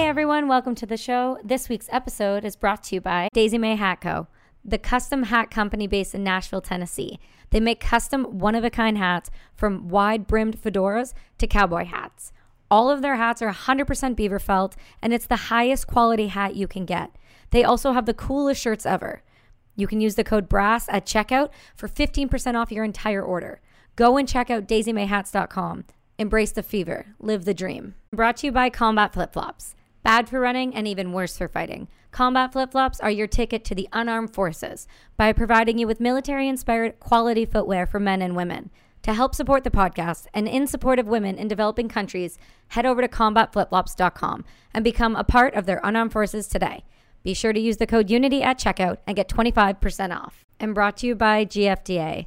Hey everyone, welcome to the show. This week's episode is brought to you by Daisy May Hat Co., the custom hat company based in Nashville, Tennessee. They make custom one of a kind hats from wide brimmed fedoras to cowboy hats. All of their hats are 100% beaver felt, and it's the highest quality hat you can get. They also have the coolest shirts ever. You can use the code BRASS at checkout for 15% off your entire order. Go and check out daisymayhats.com. Embrace the fever, live the dream. Brought to you by Combat Flip Flops. Bad for running and even worse for fighting. Combat flip flops are your ticket to the unarmed forces by providing you with military inspired quality footwear for men and women. To help support the podcast and in support of women in developing countries, head over to combatflipflops.com and become a part of their unarmed forces today. Be sure to use the code UNITY at checkout and get 25% off. And brought to you by GFDA.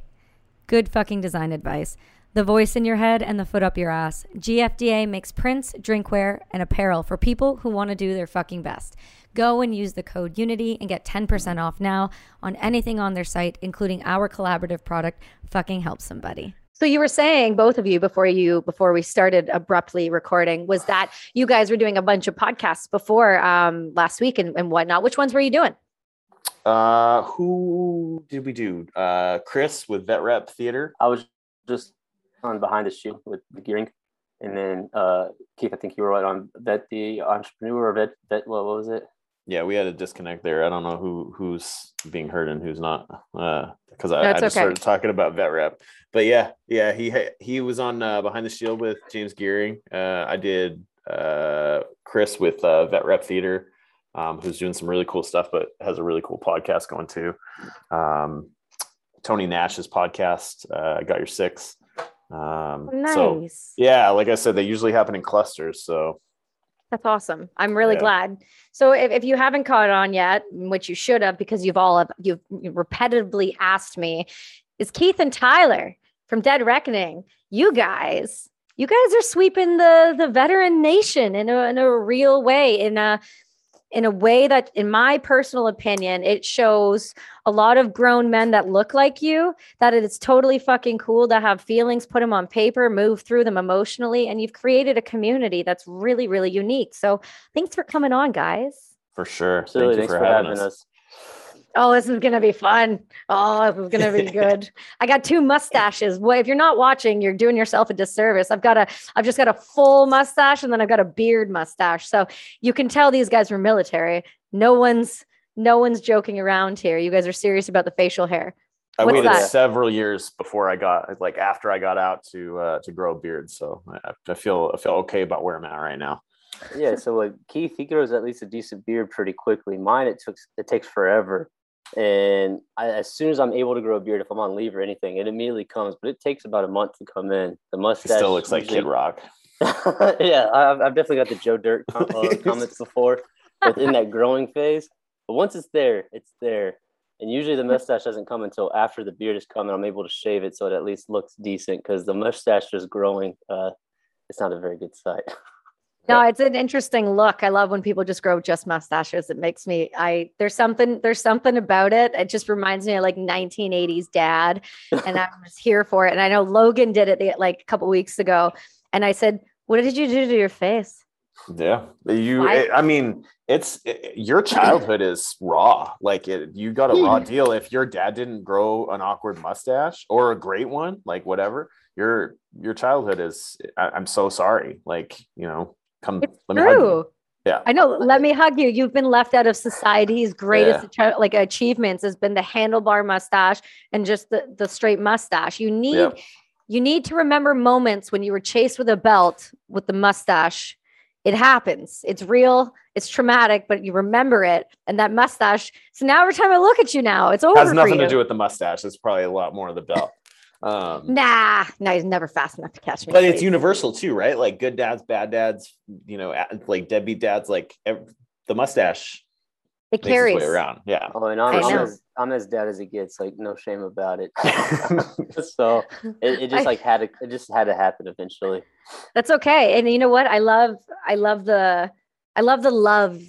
Good fucking design advice. The voice in your head and the foot up your ass. GFDA makes prints, drinkware, and apparel for people who want to do their fucking best. Go and use the code UNITY and get 10% off now on anything on their site, including our collaborative product, Fucking Help Somebody. So you were saying both of you before you before we started abruptly recording was that you guys were doing a bunch of podcasts before um, last week and, and whatnot. Which ones were you doing? Uh, who did we do? Uh, Chris with Vet Rep Theater. I was just on Behind the Shield with the gearing. And then uh, Keith, I think you were right on that the Entrepreneur of Vet, vet what, what was it? Yeah, we had a disconnect there. I don't know who who's being heard and who's not. Uh, because I, I just okay. started talking about vet rep. But yeah, yeah, he he was on uh, behind the shield with James Gearing. Uh, I did uh, Chris with uh, vet rep theater, um, who's doing some really cool stuff, but has a really cool podcast going too. Um, Tony Nash's podcast, uh, got your six. Um, so Nice. yeah, like I said, they usually happen in clusters. So That's awesome. I'm really Yeah. glad. So if, if you haven't caught on yet, which you should have because you've all have, you've repetitively asked me, is Keith and Tyler from Dead Reckoning. You guys, you guys are sweeping the the veteran nation in a in a real way, in a in a way that, in my personal opinion, it shows a lot of grown men that look like you that it's totally fucking cool to have feelings, put them on paper, move through them emotionally, and you've created a community that's really, really unique. So thanks for coming on, guys. for sure. Absolutely. Thank you Thanks for, having us. Oh, this is gonna be fun. Oh, this is gonna be good. I got two mustaches. Well, if you're not watching, you're doing yourself a disservice. I've got a, I've just got a full mustache, and then I've got a beard mustache. So you can tell these guys were military. No one's, no one's joking around here. You guys are serious about the facial hair. I What's waited that? several years before I got like after I got out to uh, to grow a beard. So I, I feel I feel okay about where I'm at right now. Yeah. So like Keith, he grows at least a decent beard pretty quickly. Mine, it took it takes forever. And I, as soon as I'm able to grow a beard, if I'm on leave or anything, it immediately comes. But it takes about a month to come in. The mustache still looks like usually- Kid Rock. yeah, I've, I've definitely got the Joe Dirt com- uh, comments before, but in that growing phase. But once it's there, it's there. And usually the mustache doesn't come until after the beard is coming. I'm able to shave it so it at least looks decent because the mustache just growing, uh, it's not a very good sight. No, it's an interesting look. I love when people just grow just mustaches. It makes me I there's something there's something about it. It just reminds me of like 1980s dad and I was here for it. And I know Logan did it the- like a couple weeks ago and I said, "What did you do to your face?" Yeah, you. I- it- I mean, it's it- your childhood is raw. Like it, you got a raw deal. If your dad didn't grow an awkward mustache or a great one, like whatever, your your childhood is. I, I'm so sorry. Like you know, come. It's let me hug you. true. Yeah. I know. Let me hug you. You've been left out of society's greatest achi- like achievements has been the handlebar mustache and just the, the straight mustache. You need Yep. you need to remember moments when you were chased with a belt with the mustache. It happens. It's real. It's traumatic, but you remember it. And that mustache. So now every time I look at you now, it's over. Has for nothing to do with the mustache. It's probably a lot more of the belt. Um, Nah, no, he's never fast enough to catch me. but it's universal too, right? Like good dads, bad dads, you know, like deadbeat dads, like ev- the mustache It carries. way around. Yeah. Oh, and I'm, I I'm, as, I'm as dead as it gets. Like no shame about it. so it, it just I- like had to, it just had to happen eventually. That's okay. And you know what? I love I love the I love the love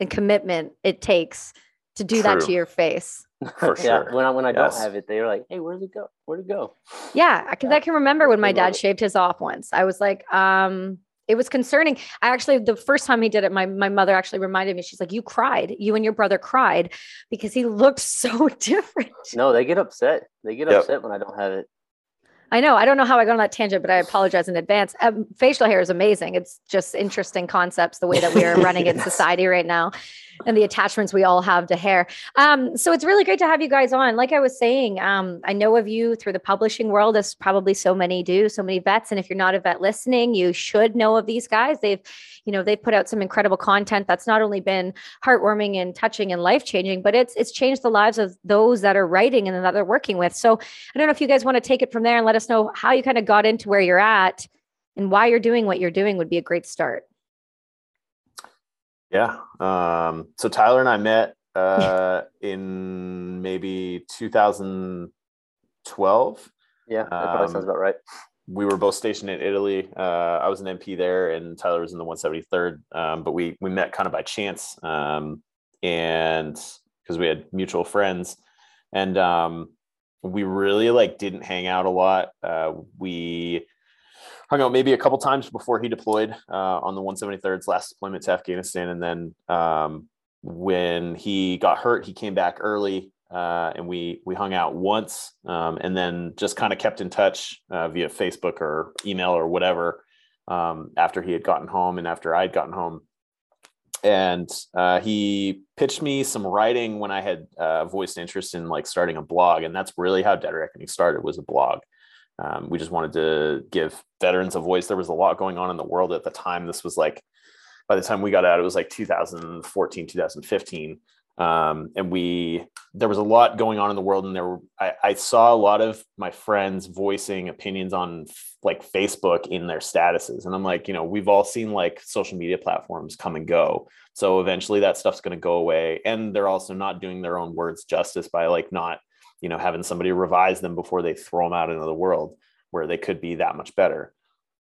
and commitment it takes to do that to your face. For yeah. sure. When I when I Yes. don't have it, they're like, "Hey, where'd it go? Where'd it go?" Yeah, because I can remember when my dad shaved his off once. I was like, um, it was concerning. I actually, the first time he did it, my, my mother actually reminded me, she's like, you cried, you and your brother cried because he looked so different. No, they get upset. They get Yep. upset when I don't have it. I know. I don't know how I got on that tangent, but I apologize in advance. Um, facial hair is amazing. It's just interesting concepts, the way that we are running in society right now and the attachments we all have to hair. Um, so it's really great to have you guys on. Like I was saying, um, I know of you through the publishing world, as probably so many do, so many vets. And if you're not a vet listening, you should know of these guys. They've, you know, they've put out some incredible content that's not only been heartwarming and touching and life changing, but it's it's changed the lives of those that are writing and that they're working with. So I don't know if you guys want to take it from there and let us know how you kind of got into where you're at and why you're doing what you're doing would be a great start. Yeah. Um, so Tyler and I met uh, in maybe 2012. Yeah, that probably Um, sounds about right. We were both stationed in Italy. Uh, I was an MP there, and Tyler was in the 173rd. Um, but we we met kind of by chance, um, and because we had mutual friends, and um, we really like didn't hang out a lot. Uh, we hung out maybe a couple times before he deployed uh, on the 173rd's last deployment to Afghanistan, and then um, when he got hurt, he came back early, uh, and we we hung out once, um, and then just kind of kept in touch uh, via Facebook or email or whatever um, after he had gotten home and after I'd gotten home. And uh, he pitched me some writing when I had uh, voiced interest in like starting a blog, and that's really how Dead Reckoning started was a blog. Um, we just wanted to give veterans a voice. There was a lot going on in the world at the time. This was like, by the time we got out, it was like 2014, 2015. Um, and we, there was a lot going on in the world. And there were, I, I saw a lot of my friends voicing opinions on like Facebook in their statuses. And I'm like, you know, we've all seen like social media platforms come and go. So eventually that stuff's going to go away. And they're also not doing their own words justice by like not you know having somebody revise them before they throw them out into the world where they could be that much better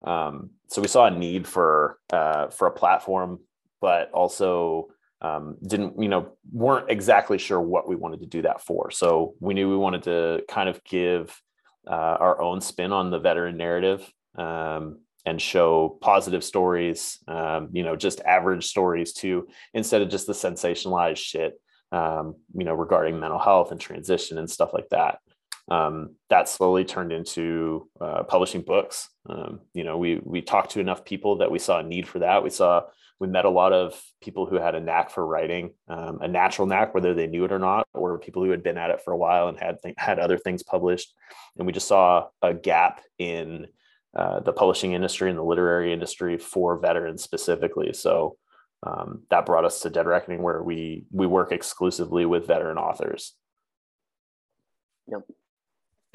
um, so we saw a need for uh, for a platform but also um, didn't you know weren't exactly sure what we wanted to do that for so we knew we wanted to kind of give uh, our own spin on the veteran narrative um, and show positive stories um, you know just average stories too instead of just the sensationalized shit um, you know, regarding mental health and transition and stuff like that. Um, that slowly turned into uh, publishing books. Um, you know, we we talked to enough people that we saw a need for that. We saw we met a lot of people who had a knack for writing, um, a natural knack, whether they knew it or not, or people who had been at it for a while and had th- had other things published. And we just saw a gap in uh, the publishing industry and the literary industry for veterans specifically. So um, that brought us to Dead Reckoning, where we we work exclusively with veteran authors.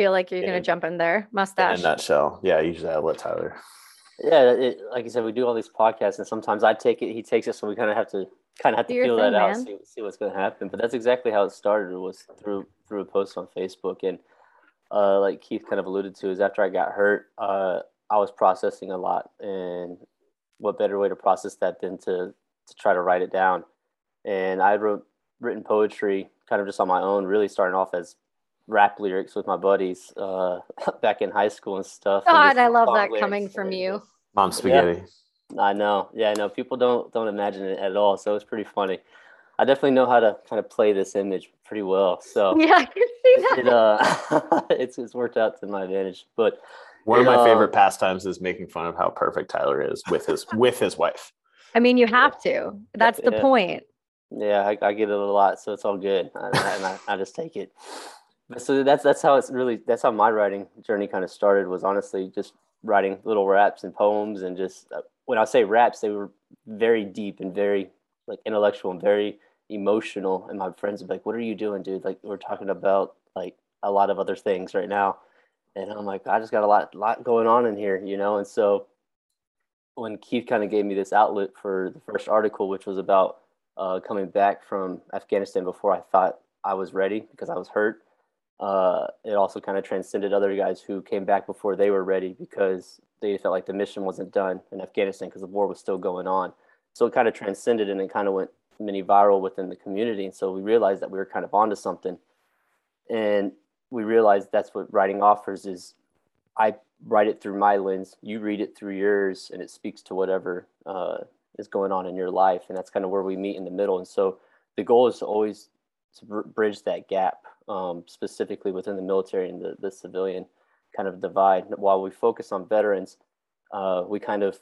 Feel like you're Yeah. going to jump in there. Mustache. In a nutshell, yeah. Usually I let Tyler. Yeah, it, like you said, we do all these podcasts, and sometimes I take it, he takes it, so we kind of have to kind of have to Do your feel thing, that out, man. see, see what's going to happen. But that's exactly how it started. Was through through a post on Facebook, and uh, like Keith kind of alluded to, is after I got hurt, uh, I was processing a lot, and what better way to process that than to to try to write it down? And I wrote written poetry, kind of just on my own, really starting off as rap lyrics with my buddies uh, back in high school and stuff. God, just I love that coming from you. just- Mom spaghetti. I know. Yeah, I know. People don't don't imagine it at all. So it's pretty funny. I definitely know how to kind of play this image pretty well. So Yeah, I can see that. it uh it's it's worked out to my advantage. But One of my Yeah. favorite pastimes is making fun of how perfect Tyler is with his with his wife. I mean, you have to. That's the Yeah. point. yeah, I, I get it a lot, so it's all good. I, I, and I, I just take it. So that's that's how it's really that's how my writing journey kind of started. Was honestly just writing little raps and poems, and just uh, when I say raps, they were very deep and very like intellectual and very emotional. And my friends would be like, "What are you doing, dude? Like we're talking about like a lot of other things right now." And I'm like, I just got a lot lot going on in here, you know. And so when Keith kind of gave me this outlet for the first article, which was about uh, coming back from Afghanistan before I thought I was ready because I was hurt. Uh, it also kind of transcended other guys who came back before they were ready because they felt like the mission wasn't done in Afghanistan because the war was still going on. So it kind of transcended and it kind of went mini viral within the community. And so we realized that we were kind of onto something. And we realized that's what writing offers is I write it through my lens, you read it through yours, and it speaks to whatever uh, is going on in your life, and that's kind of where we meet in the middle. And so the goal is to always to br- bridge that gap, um, specifically within the military and the, the civilian kind of divide. While we focus on veterans, uh, we kind of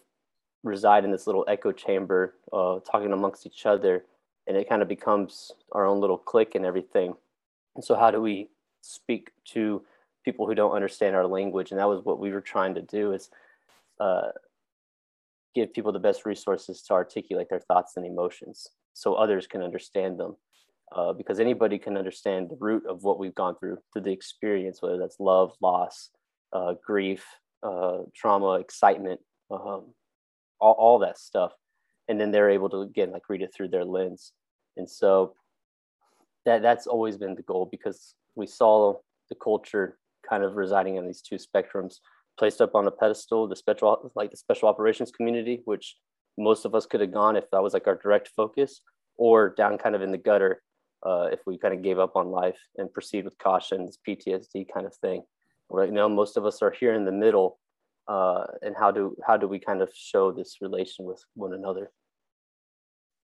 reside in this little echo chamber, uh, talking amongst each other, and it kind of becomes our own little clique and everything. And so, how do we speak to people who don't understand our language? And that was what we were trying to do is uh, give people the best resources to articulate their thoughts and emotions, so others can understand them. Uh, because anybody can understand the root of what we've gone through through the experience, whether that's love, loss, uh, grief, uh, trauma, excitement, um, all, all that stuff. And then they're able to, again, like read it through their lens. And so that that's always been the goal because we saw the culture kind of residing in these two spectrums placed up on a pedestal the special like the special operations community which most of us could have gone if that was like our direct focus or down kind of in the gutter uh, if we kind of gave up on life and proceed with caution this ptsd kind of thing. Right now most of us are here in the middle uh, and how do how do we kind of show this relation with one another?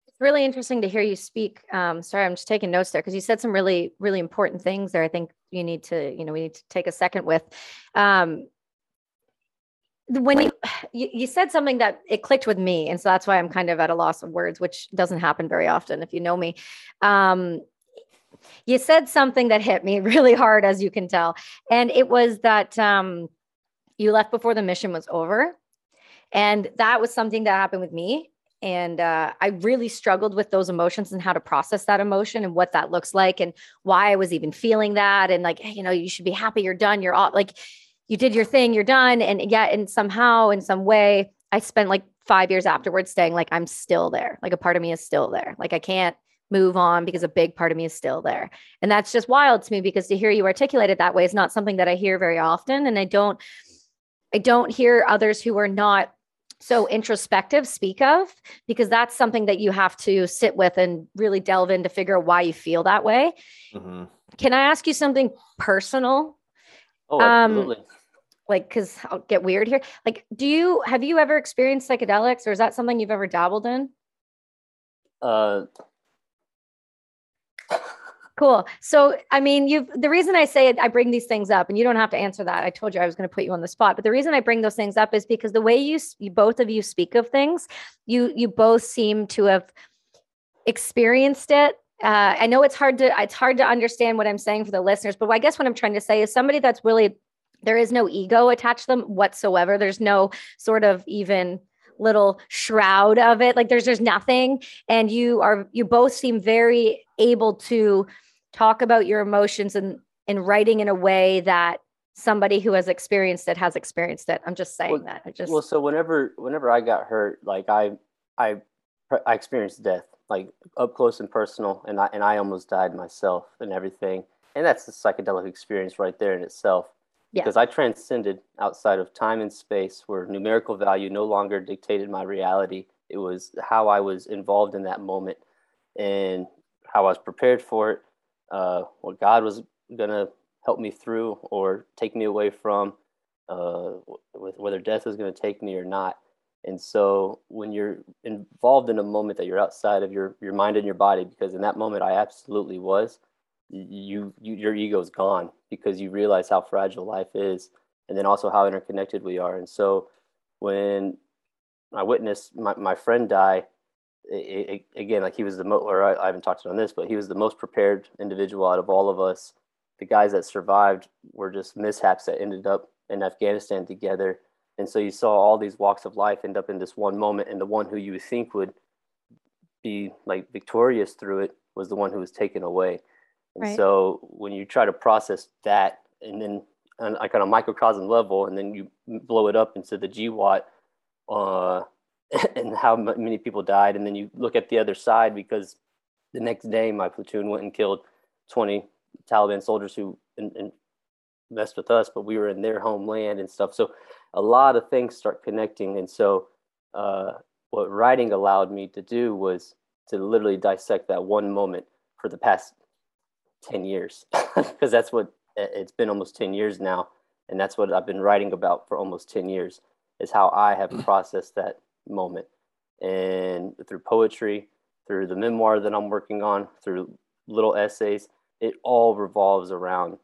It's really interesting to hear you speak. Um, sorry i'm just taking notes there because you said some really really important things there i think you need to you know we need to take a second with. Um, when you, you, said something that it clicked with me and so that's why i'm kind of at a loss of words which doesn't happen very often if you know me um, you said something that hit me really hard, as you can tell. And it was that um, you left before the mission was over. And that was something that happened with me. And uh, I really struggled with those emotions and how to process that emotion and what that looks like and why I was even feeling that. And like, you know, you should be happy you're done. You're all like, you did your thing, you're done. And yet, and somehow, in some way, I spent like five years afterwards saying, like, I'm still there. Like, a part of me is still there. Like, I can't move on because a big part of me is still there. And that's just wild to me because to hear you articulate it that way is not something that I hear very often. And I don't, I don't hear others who are not so introspective speak of because that's something that you have to sit with and really delve in to figure out why you feel that way. Mm-hmm. Can I ask you something personal? Oh, absolutely. Um, like, cause I'll get weird here. Like, do you have you ever experienced psychedelics or is that something you've ever dabbled in? Uh, Cool. So, I mean, you've the reason I say it, I bring these things up, and you don't have to answer that. I told you I was going to put you on the spot, but the reason I bring those things up is because the way you, you both of you speak of things, you you both seem to have experienced it. Uh, I know it's hard to it's hard to understand what I'm saying for the listeners, but I guess what I'm trying to say is somebody that's really there is no ego attached to them whatsoever. There's no sort of even little shroud of it like there's there's nothing and you are you both seem very able to talk about your emotions and in writing in a way that somebody who has experienced it has experienced it. I'm just saying well, that. I just well, so whenever whenever I got hurt, like I I I experienced death like up close and personal, and I and I almost died myself and everything. And that's the psychedelic experience right there in itself. Yeah. Because I transcended outside of time and space, where numerical value no longer dictated my reality. It was how I was involved in that moment, and how I was prepared for it, uh, what God was going to help me through or take me away from, uh, whether death was going to take me or not. And so when you're involved in a moment that you're outside of your, your mind and your body, because in that moment I absolutely was, you, you your ego's gone because you realize how fragile life is and then also how interconnected we are. And so when I witnessed my, my friend die, it, it, again, like he was the most, or I, I haven't talked on this, but he was the most prepared individual out of all of us. The guys that survived were just mishaps that ended up in Afghanistan together. And so you saw all these walks of life end up in this one moment, and the one who you think would be like victorious through it was the one who was taken away. And right. so when you try to process that, and then on, like on a microcosm level, and then you blow it up into the GWOT, uh, and how many people died. And then you look at the other side because the next day my platoon went and killed 20 Taliban soldiers who and, and messed with us, but we were in their homeland and stuff. So a lot of things start connecting. And so uh, what writing allowed me to do was to literally dissect that one moment for the past 10 years, because that's what it's been almost 10 years now and that's what I've been writing about for almost ten years. Is how I have processed that moment, and through poetry, through the memoir that I'm working on, through little essays, it all revolves around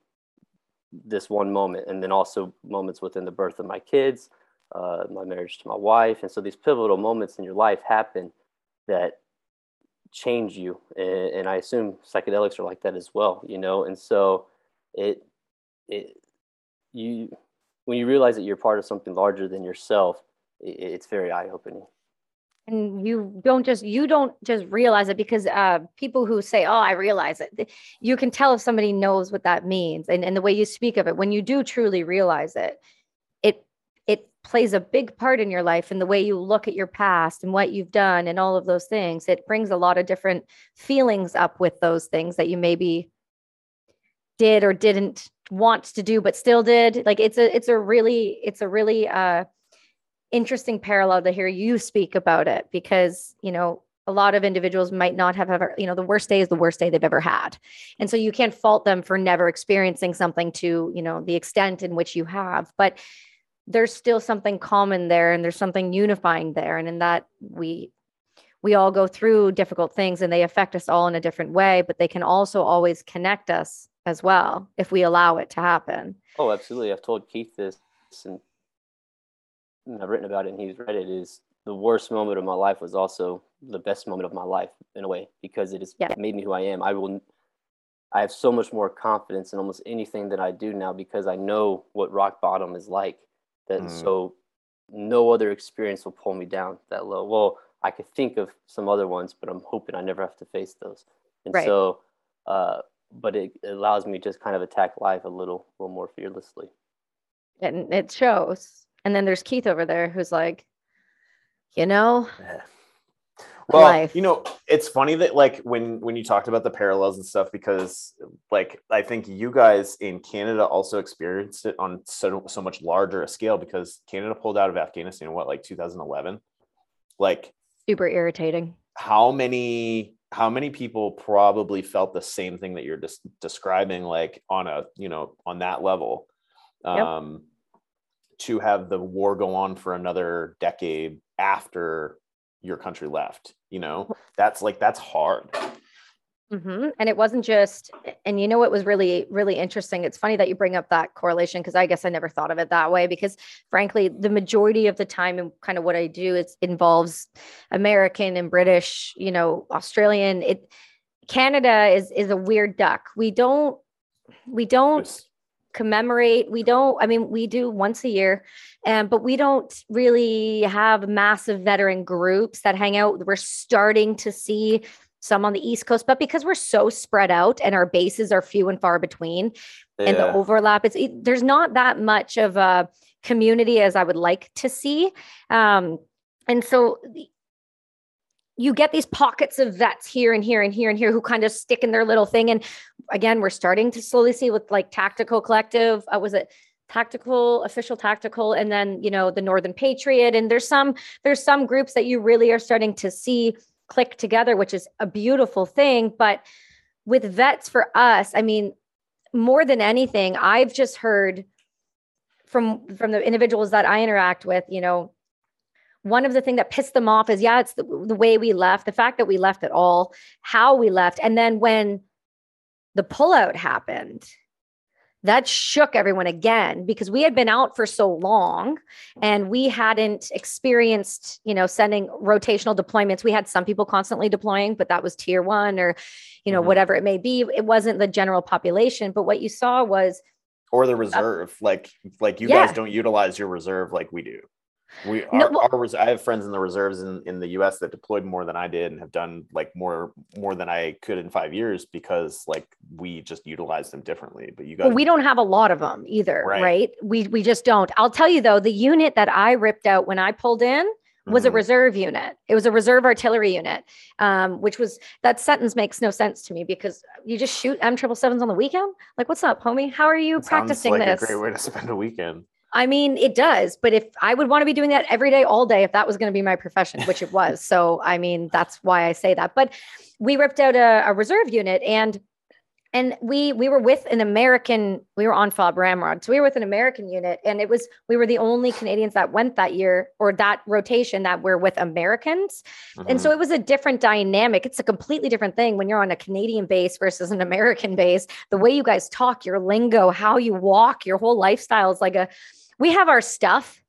this one moment, and then also moments within the birth of my kids, uh, my marriage to my wife, and so these pivotal moments in your life happen that change you, and, and I assume psychedelics are like that as well, you know, and so it it you when you realize that you're part of something larger than yourself, it, it's very eye opening and you don't just you don't just realize it because uh, people who say oh i realize it. You can tell if somebody knows what that means and, and the way you speak of it. When you do truly realize it it it plays a big part in your life and the way you look at your past and what you've done and all of those things it brings a lot of different feelings up with those things that you maybe did or didn't want to do but still did. Like it's a it's a really it's a really uh interesting parallel to hear you speak about it because, you know, a lot of individuals might not have ever, you know, the worst day is the worst day they've ever had. And so you can't fault them for never experiencing something to, you know, the extent in which you have. But there's still something common there and there's something unifying there. And in that we we all go through difficult things and they affect us all in a different way, but they can also always connect us as well if we allow it to happen. Oh, absolutely. I've told Keith this and I've written about it and he's read it is the worst moment of my life was also the best moment of my life in a way because it has yeah. made me who I am. I will I have so much more confidence in almost anything that I do now because I know what rock bottom is like. That mm. so no other experience will pull me down that low. Well, I could think of some other ones, but I'm hoping I never have to face those. And right. so uh, but it, it allows me to just kind of attack life a little, a little more fearlessly. And it shows and then there's Keith over there who's like, you know, well, life. you know, it's funny that like when when you talked about the parallels and stuff because like I think you guys in Canada also experienced it on so so much larger a scale because Canada pulled out of Afghanistan in what like 2011. Like super irritating. How many how many people probably felt the same thing that you're just describing like on a, you know, on that level. Yep. Um to have the war go on for another decade after your country left you know? That's like that's hard. Mm-hmm. and it wasn't just and you know what was really really interesting? It's funny that you bring up that correlation because i guess i never thought of it that way because frankly the majority of the time and kind of what i do it involves american and british you know australian. It canada is is a weird duck. We don't we don't commemorate. We don't i mean we do once a year and but we don't really have massive veteran groups that hang out. We're starting to see some on the east coast but because we're so spread out and our bases are few and far between yeah. and the overlap it's it, there's not that much of a community as i would like to see. Um and so you get these pockets of vets here and here and here and here who kind of stick in their little thing. And again, we're starting to slowly see with like Tactical Collective. Uh, was it tactical official tactical and then you know the northern patriot and there's some there's some groups that you really are starting to see click together which is a beautiful thing but with vets for us i mean more than anything i've just heard from from the individuals that i interact with you know one of the things that pissed them off is yeah it's the, the way we left the fact that we left at all how we left and then when the pullout happened that shook everyone again because we had been out for so long and we hadn't experienced you know sending rotational deployments we had some people constantly deploying but that was tier 1 or you know mm-hmm. whatever it may be it wasn't the general population but what you saw was or the reserve uh, like like you yeah. guys don't utilize your reserve like we do we are, no, well, our, I have friends in the reserves in, in the US that deployed more than I did and have done like more more than I could in five years because like we just utilize them differently. But you guys well, we don't have a lot of them either, right. right? We we just don't. I'll tell you though, the unit that I ripped out when I pulled in was mm-hmm. a reserve unit. It was a reserve artillery unit, um, which was that sentence makes no sense to me because you just shoot M triple sevens on the weekend. Like, what's up, homie? How are you it practicing like this? A great way to spend a weekend. I mean, it does, but if I would want to be doing that every day, all day, if that was going to be my profession, which it was. so, I mean, that's why I say that. But we ripped out a, a reserve unit and and we we were with an American. We were on Fob Ramrod, so we were with an American unit, and it was we were the only Canadians that went that year or that rotation that were with Americans, and Mhm. so it was a different dynamic. It's a completely different thing when you're on a Canadian base versus an American base. The way you guys talk, your lingo, how you walk, your whole lifestyle is like a. We have our stuff.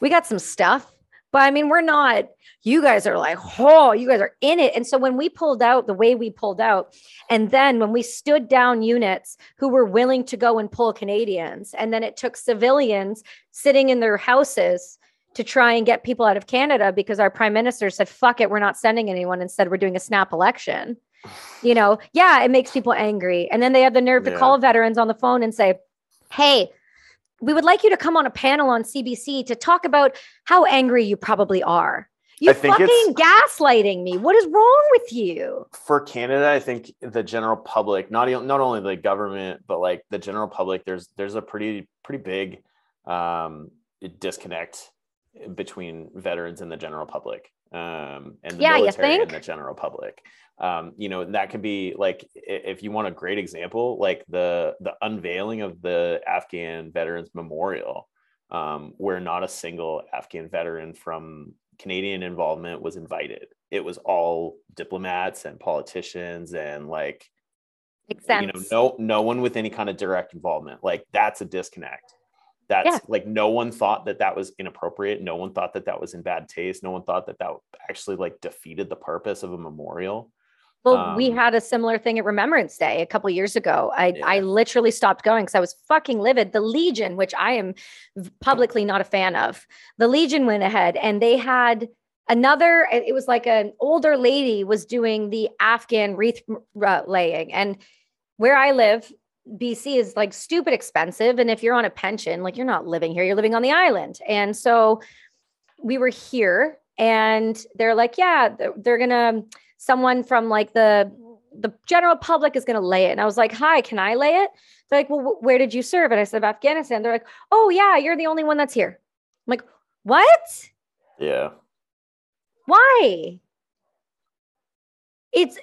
We got some stuff, but I mean, we're not. You guys are like, oh, you guys are in it. And so when we pulled out the way we pulled out, and then when we stood down units who were willing to go and pull Canadians, and then it took civilians sitting in their houses to try and get people out of Canada because our prime minister said, fuck it, we're not sending anyone. Instead, we're doing a snap election. You know, yeah, it makes people angry. And then they have the nerve to Yeah. call veterans on the phone and say, hey, we would like you to come on a panel on CBC to talk about how angry you probably are. You're fucking gaslighting me. What is wrong with you? for Canada, I think the general public, not not only the government, but like the general public, there's there's a pretty pretty big um, disconnect between veterans and the general public, um, and the Yeah, you military and the general public. Um, you know, that could be like if you want a great example, like the the unveiling of the Afghan Veterans Memorial, um, where not a single Afghan veteran from Canadian involvement was invited. It was all diplomats and politicians and like Makes you know no no one with any kind of direct involvement. Like that's a disconnect. That's Yeah. like no one thought that that was inappropriate. No one thought that that was in bad taste. No one thought that that actually like defeated the purpose of a memorial. Well, we Um, had a similar thing at Remembrance Day a couple years ago. I, Yeah. I literally stopped going because I was fucking livid. The Legion, which I am publicly not a fan of, the Legion went ahead and they had another. It was like an older lady was doing the Afghan wreath laying, and where I live, BC is like stupid expensive. And if you're on a pension, like you're not living here, you're living on the island. And so we were here and they're like, yeah, they're, they're gonna, someone from like the, the general public is gonna lay it. And I was like, hi, can I lay it? They're like, well, wh- where did you serve? And I said, Afghanistan. They're like, oh yeah, you're the only one that's here. I'm like, what? Yeah. Why? It's,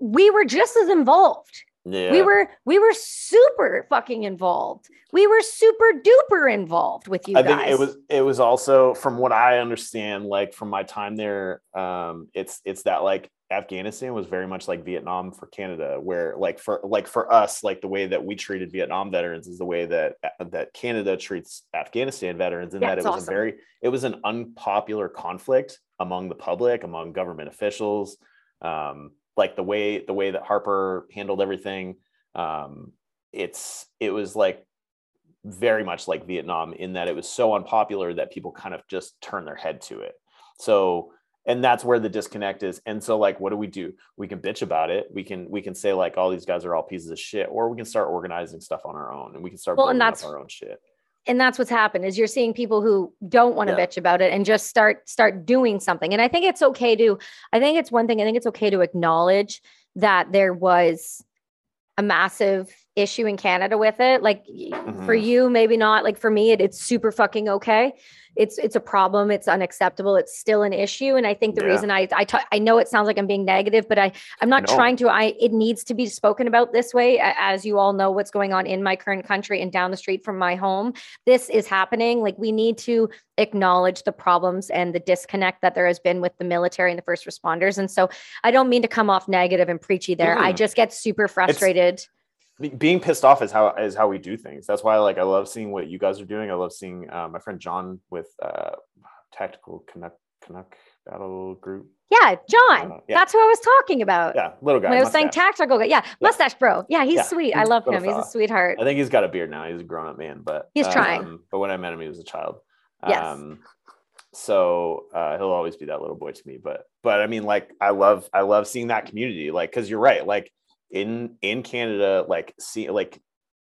we were just as involved. Yeah. We were we were super fucking involved. We were super duper involved with you I guys. think it was it was also from what I understand, like from my time there, um, it's it's that like Afghanistan was very much like Vietnam for Canada, where like for like for us, like the way that we treated Vietnam veterans is the way that that Canada treats Afghanistan veterans, and Yeah, that it was awesome. a very it was an unpopular conflict among the public, among government officials. Um, like the way the way that Harper handled everything, um, it's it was like very much like Vietnam in that it was so unpopular that people kind of just turn their head to it. So and that's where the disconnect is. And so like what do we do? We can bitch about it. We can we can say like all these guys are all pieces of shit or we can start organizing stuff on our own and we can start Well, and that's- our own shit. and that's what's happened is you're seeing people who don't want to Yeah. bitch about it and just start start doing something. And I think it's okay to I think it's one thing I think it's okay to acknowledge that there was a massive issue in Canada with it. Like y- for you, maybe not. Like for me, it, it's super fucking okay. It's it's a problem. It's unacceptable. It's still an issue. And I think the Yeah. reason I I ta- I know it sounds like I'm being negative, but I I'm not No. trying to. I it needs to be spoken about this way. As you all know, what's going on in my current country and down the street from my home, this is happening. Like we need to acknowledge the problems and the disconnect that there has been with the military and the first responders. And so I don't mean to come off negative and preachy there. I Mm. just get super frustrated. Be- being pissed off is how is how we do things. That's why like I love seeing what you guys are doing. I love seeing uh, my friend John with uh, Tactical Canuck Canuck Battle Group. Yeah, John. Uh, yeah. That's who I was talking about. Yeah, little guy. when I was saying tactical, guy. yeah, mustache bro. Yeah, he's Yeah, sweet. I he's love him. He's a sweetheart. I think he's got a beard now. He's a grown up man, but He's trying. um, But when I met him, he was a child. Yes. Um, so uh, he'll always be that little boy to me. But but I mean, like I love I love seeing that community. Like because you're right. Like in in Canada, like see like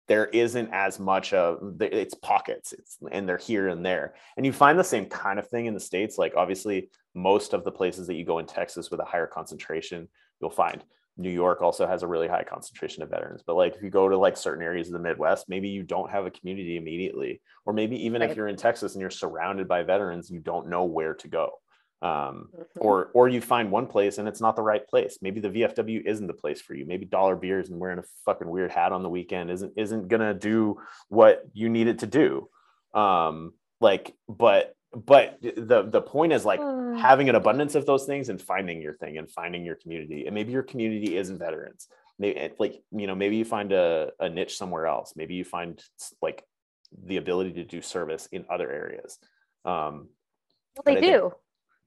there isn't as much of it's pockets it's and they're here and there. And you find the same kind of thing in the states like obviously most of the places that you go in texas with a higher concentration you'll find. New york also has a really high concentration of veterans but like if you go to like certain areas of the midwest maybe you don't have a community immediately. Or maybe even Right. if you're in texas and you're surrounded by veterans you don't know where to go um, Mhm. or or you find one place and it's not the right place. Maybe the vfw isn't the place for you. Maybe dollar beers and wearing a fucking weird hat on the weekend isn't isn't gonna do what you need it to do. Um like but but the the point is like Uh, having an abundance of those things and finding your thing and finding your community. And maybe your community isn't veterans. Maybe it- like you know maybe you find a, a niche somewhere else. Maybe you find like the ability to do service in other areas. Um well, they I think- do.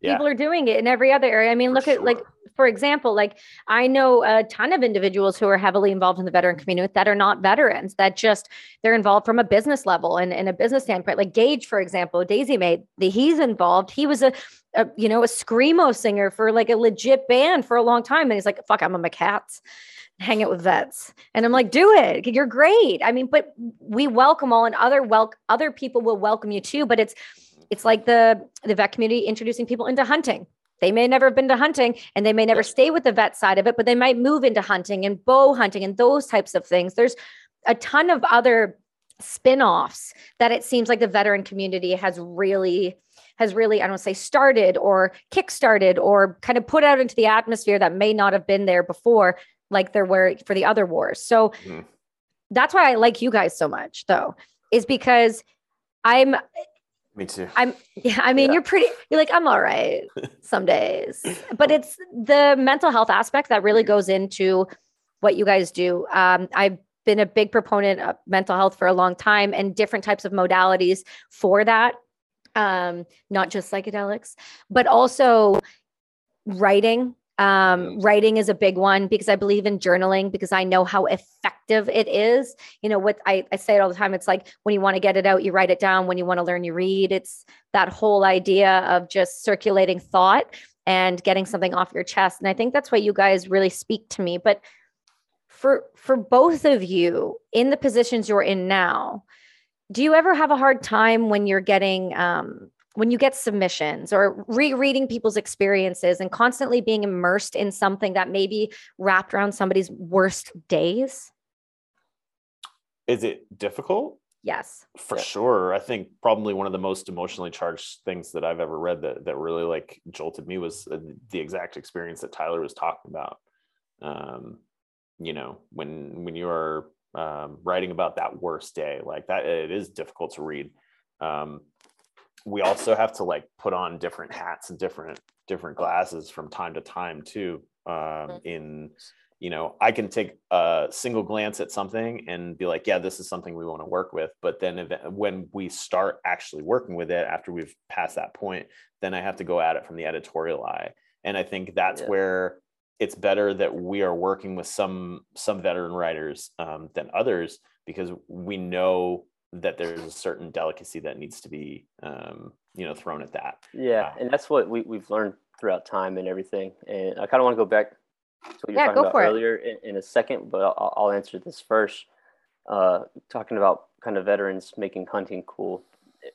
Yeah People are doing it in every other area. I mean, For look at like, for example, like I know a ton of individuals who are heavily involved in the veteran community that are not veterans, that just they're involved from a business level and, in a business standpoint. Like Gage, for example, Daisy made the he's involved. He was a, a you know, a screamo singer for like a legit band for a long time. And he's like, fuck, I'm a McCats. Hang out with vets. And I'm like, do it. You're great. I mean, but we welcome all and other wel- other people will welcome you too. But it's it's like the the vet community introducing people into hunting. They may never have been to hunting and they may never stay with the vet side of it, but they might move into hunting and bow hunting and those types of things. There's a ton of other spin-offs that it seems like the veteran community has really has really I don't say started or kickstarted or kind of put out into the atmosphere that may not have been there before like there were for the other wars. So Mhm. that's why I like you guys so much though is because I'm me too I'm yeah, I mean, Yeah. you're pretty you're like, I'm all right some days. But it's the mental health aspect that really goes into what you guys do. Um, I've been a big proponent of mental health for a long time and different types of modalities for that. Um, not just psychedelics, but also writing. Um, writing is a big one because I believe in journaling because I know how effective it is. You know, what I, I say it all the time. It's like when you want to get it out, you write it down. When you want to learn, you read. It's that whole idea of just circulating thought and getting something off your chest. And I think that's why you guys really speak to me. But for for both of you in the positions you're in now, do you ever have a hard time when you're getting um, when you get submissions or rereading people's experiences and constantly being immersed in something that maybe wrapped around somebody's worst days? is it difficult Yes. for sure i think probably one of the most emotionally charged things that i've ever read that that really like jolted me was uh, the exact experience that tyler was talking about um you know when when you are um, writing about that worst day like that it is difficult to read um we also have to like put on different hats and different different glasses from time to time too um in you know i can take a single glance at something and be like yeah this is something we want to work with. But then if, when we start actually working with it after we've passed that point then i have to go at it from the editorial eye. And i think that's Yeah. where it's better that we are working with some some veteran writers um, than others because we know that there's a certain delicacy that needs to be um, you know thrown at that Yeah, Wow. and that's what we, we've learned throughout time and everything. And I kind of want to go back to what you were Yeah, talking go about for it. earlier in, in a second, but I'll, I'll answer this first. Uh, talking about kind of veterans making hunting cool.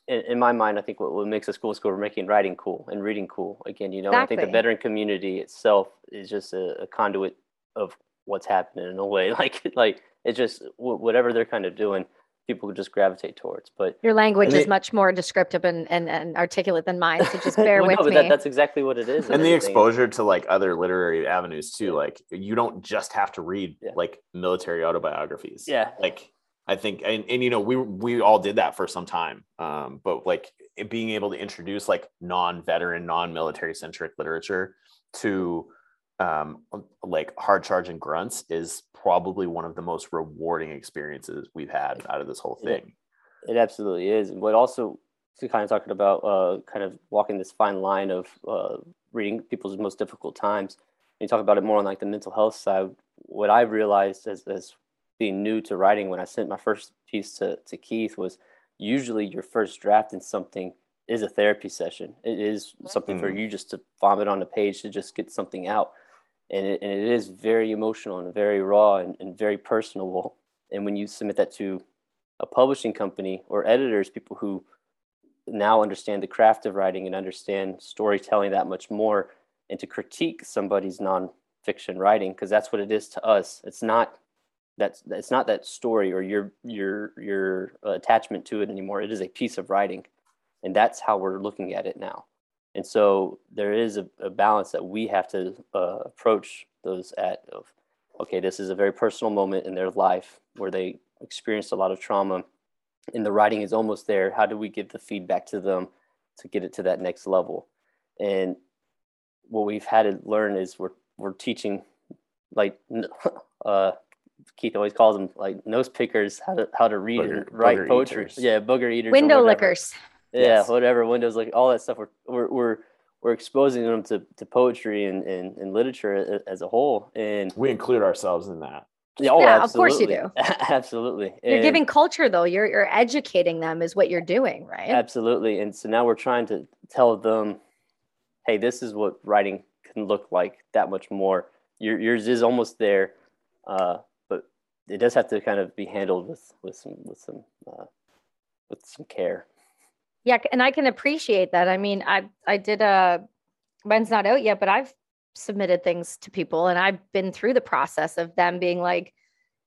In, in my mind, I think what, what makes us cool is we're making writing cool and reading cool. Again, you know, I think the veteran community itself is just a, a conduit of what's happening in a way. Like, like it's just wh- whatever they're kind of doing, people could just gravitate towards. But Your language And is much more descriptive and, and, and articulate than mine. So just bear Well, with no, me. That, that's exactly what it is. and the everything. exposure to like other literary avenues too Yeah. like you don't just have to read Yeah. like military autobiographies Yeah. like i think and, and you know we we all did that for some time um but like it being able to introduce like non-veteran non-military centric literature to um like hard charging grunts is probably one of the most rewarding experiences we've had out of this whole thing It absolutely is. But also to kind of talking about uh, kind of walking this fine line of uh, reading people's most difficult times. And you talk about it more on like the mental health side. What I realized as, as being new to writing when I sent my first piece to, to Keith was usually your first draft in something is a therapy session. It is something for Mhm. you just to vomit on the page to just get something out. And it, and it is very emotional and very raw and, and very personable. And when you submit that to a publishing company or editors, people who now understand the craft of writing and understand storytelling that much more, and to critique somebody's nonfiction writing, because that's what it is to us. It's not that's it's not that story or your your your uh, attachment to it anymore. It is a piece of writing, and that's how we're looking at it now. And so there is a, a balance that we have to uh, approach those at of, okay, this is a very personal moment in their life where they experienced a lot of trauma and the writing is almost there. How do we give the feedback to them to get it to that next level? And what we've had to learn is we're, we're teaching like, uh, Keith always calls them like nose pickers, how to, how to read Booger- and write poetry. eaters. Yeah. Booger eaters. or Window lickers. Yeah, Yes. whatever windows like all that stuff. We're we're we're, we're exposing them to, to poetry and, and, and literature as a whole. And We include ourselves in that. yeah, oh, Yeah, of course you do. absolutely. You're And- giving culture though. You're you're educating them is what you're doing, right? absolutely. And so now we're trying to tell them, hey, this is what writing can look like that much more. Your, yours is almost there, uh, but it does have to kind of be handled with with some with some uh, with some care. Yeah, and I can appreciate that. I mean, I I did a mine's not out yet, but I've submitted things to people and I've been through the process of them being like,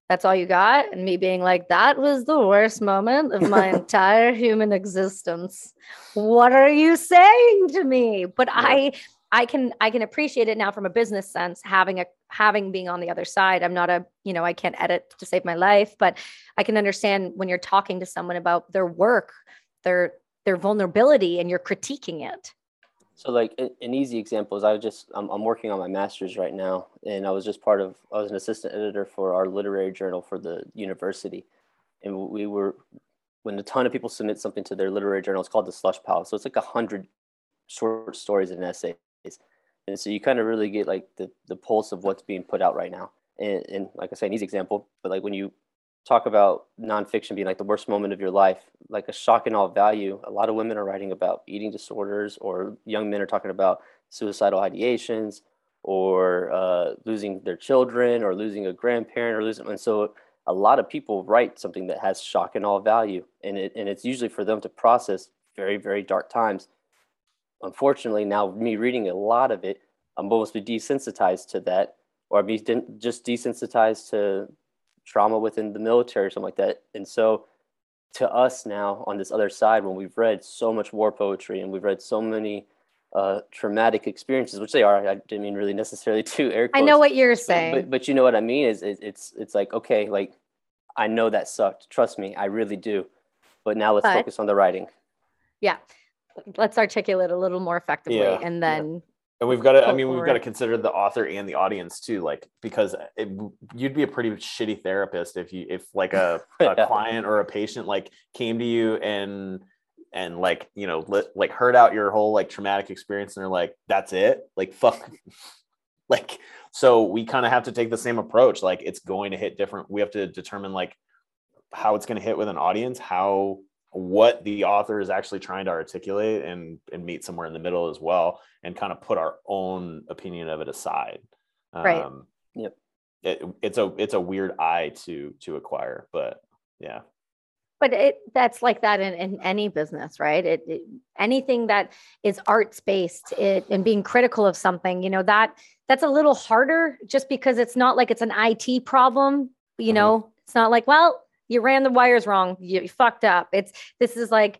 that's all you got, and me being like, that was the worst moment of my entire human existence. What are you saying to me? But I I can I can appreciate it now from a business sense, having a having being on the other side. I'm not a, you know, I can't edit to save my life, but I can understand when you're talking to someone about their work, their their vulnerability and you're critiquing it. So like an easy example is I was just I'm, I'm working on my master's right now, and I was just part of I was an assistant editor for our literary journal for the university, and we were when a ton of people submit something to their literary journal, it's called the slush pile. So it's like a hundred short stories and essays, and so you kind of really get like the the pulse of what's being put out right now. And, and like I say, an easy example, but like when you talk about nonfiction being like the worst moment of your life, like a shock and all value. A lot of women are writing about eating disorders, or young men are talking about suicidal ideations, or uh, losing their children, or losing a grandparent, or losing. And so, a lot of people write something that has shock and all value, and it and it's usually for them to process very very dark times. Unfortunately, now me reading a lot of it, I'm almost desensitized to that, or be just desensitized to trauma within the military or something like that. And so to us now on this other side, when we've read so much war poetry and we've read so many uh, traumatic experiences, which they are, I didn't mean really necessarily to air Quotes, I know what you're saying. But, but you know what I mean is it, it's, it's like, okay, like I know that sucked. Trust me, I really do. But now let's But- focus on the writing. yeah. Let's articulate a little more effectively Yeah. and then And we've got to, I mean, we've got to consider the author and the audience too, like, because it, you'd be a pretty shitty therapist if you, if like a, a Yeah. client or a patient like came to you and, and like, you know, li- like heard out your whole like traumatic experience and they're like, that's it. Like, fuck. like, so we kind of have to take the same approach. Like, it's going to hit different. We have to determine like how it's going to hit with an audience, how, what the author is actually trying to articulate and and meet somewhere in the middle as well and kind of put our own opinion of it aside Right. um Yep. it, it's a it's a weird eye to to acquire but yeah but it that's like that in, in any business right it, it anything that is arts based it and being critical of something you know that that's a little harder just because it's not like it's an it problem you Mhm. know it's not like well you ran the wires wrong. You, fucked up. It's this is like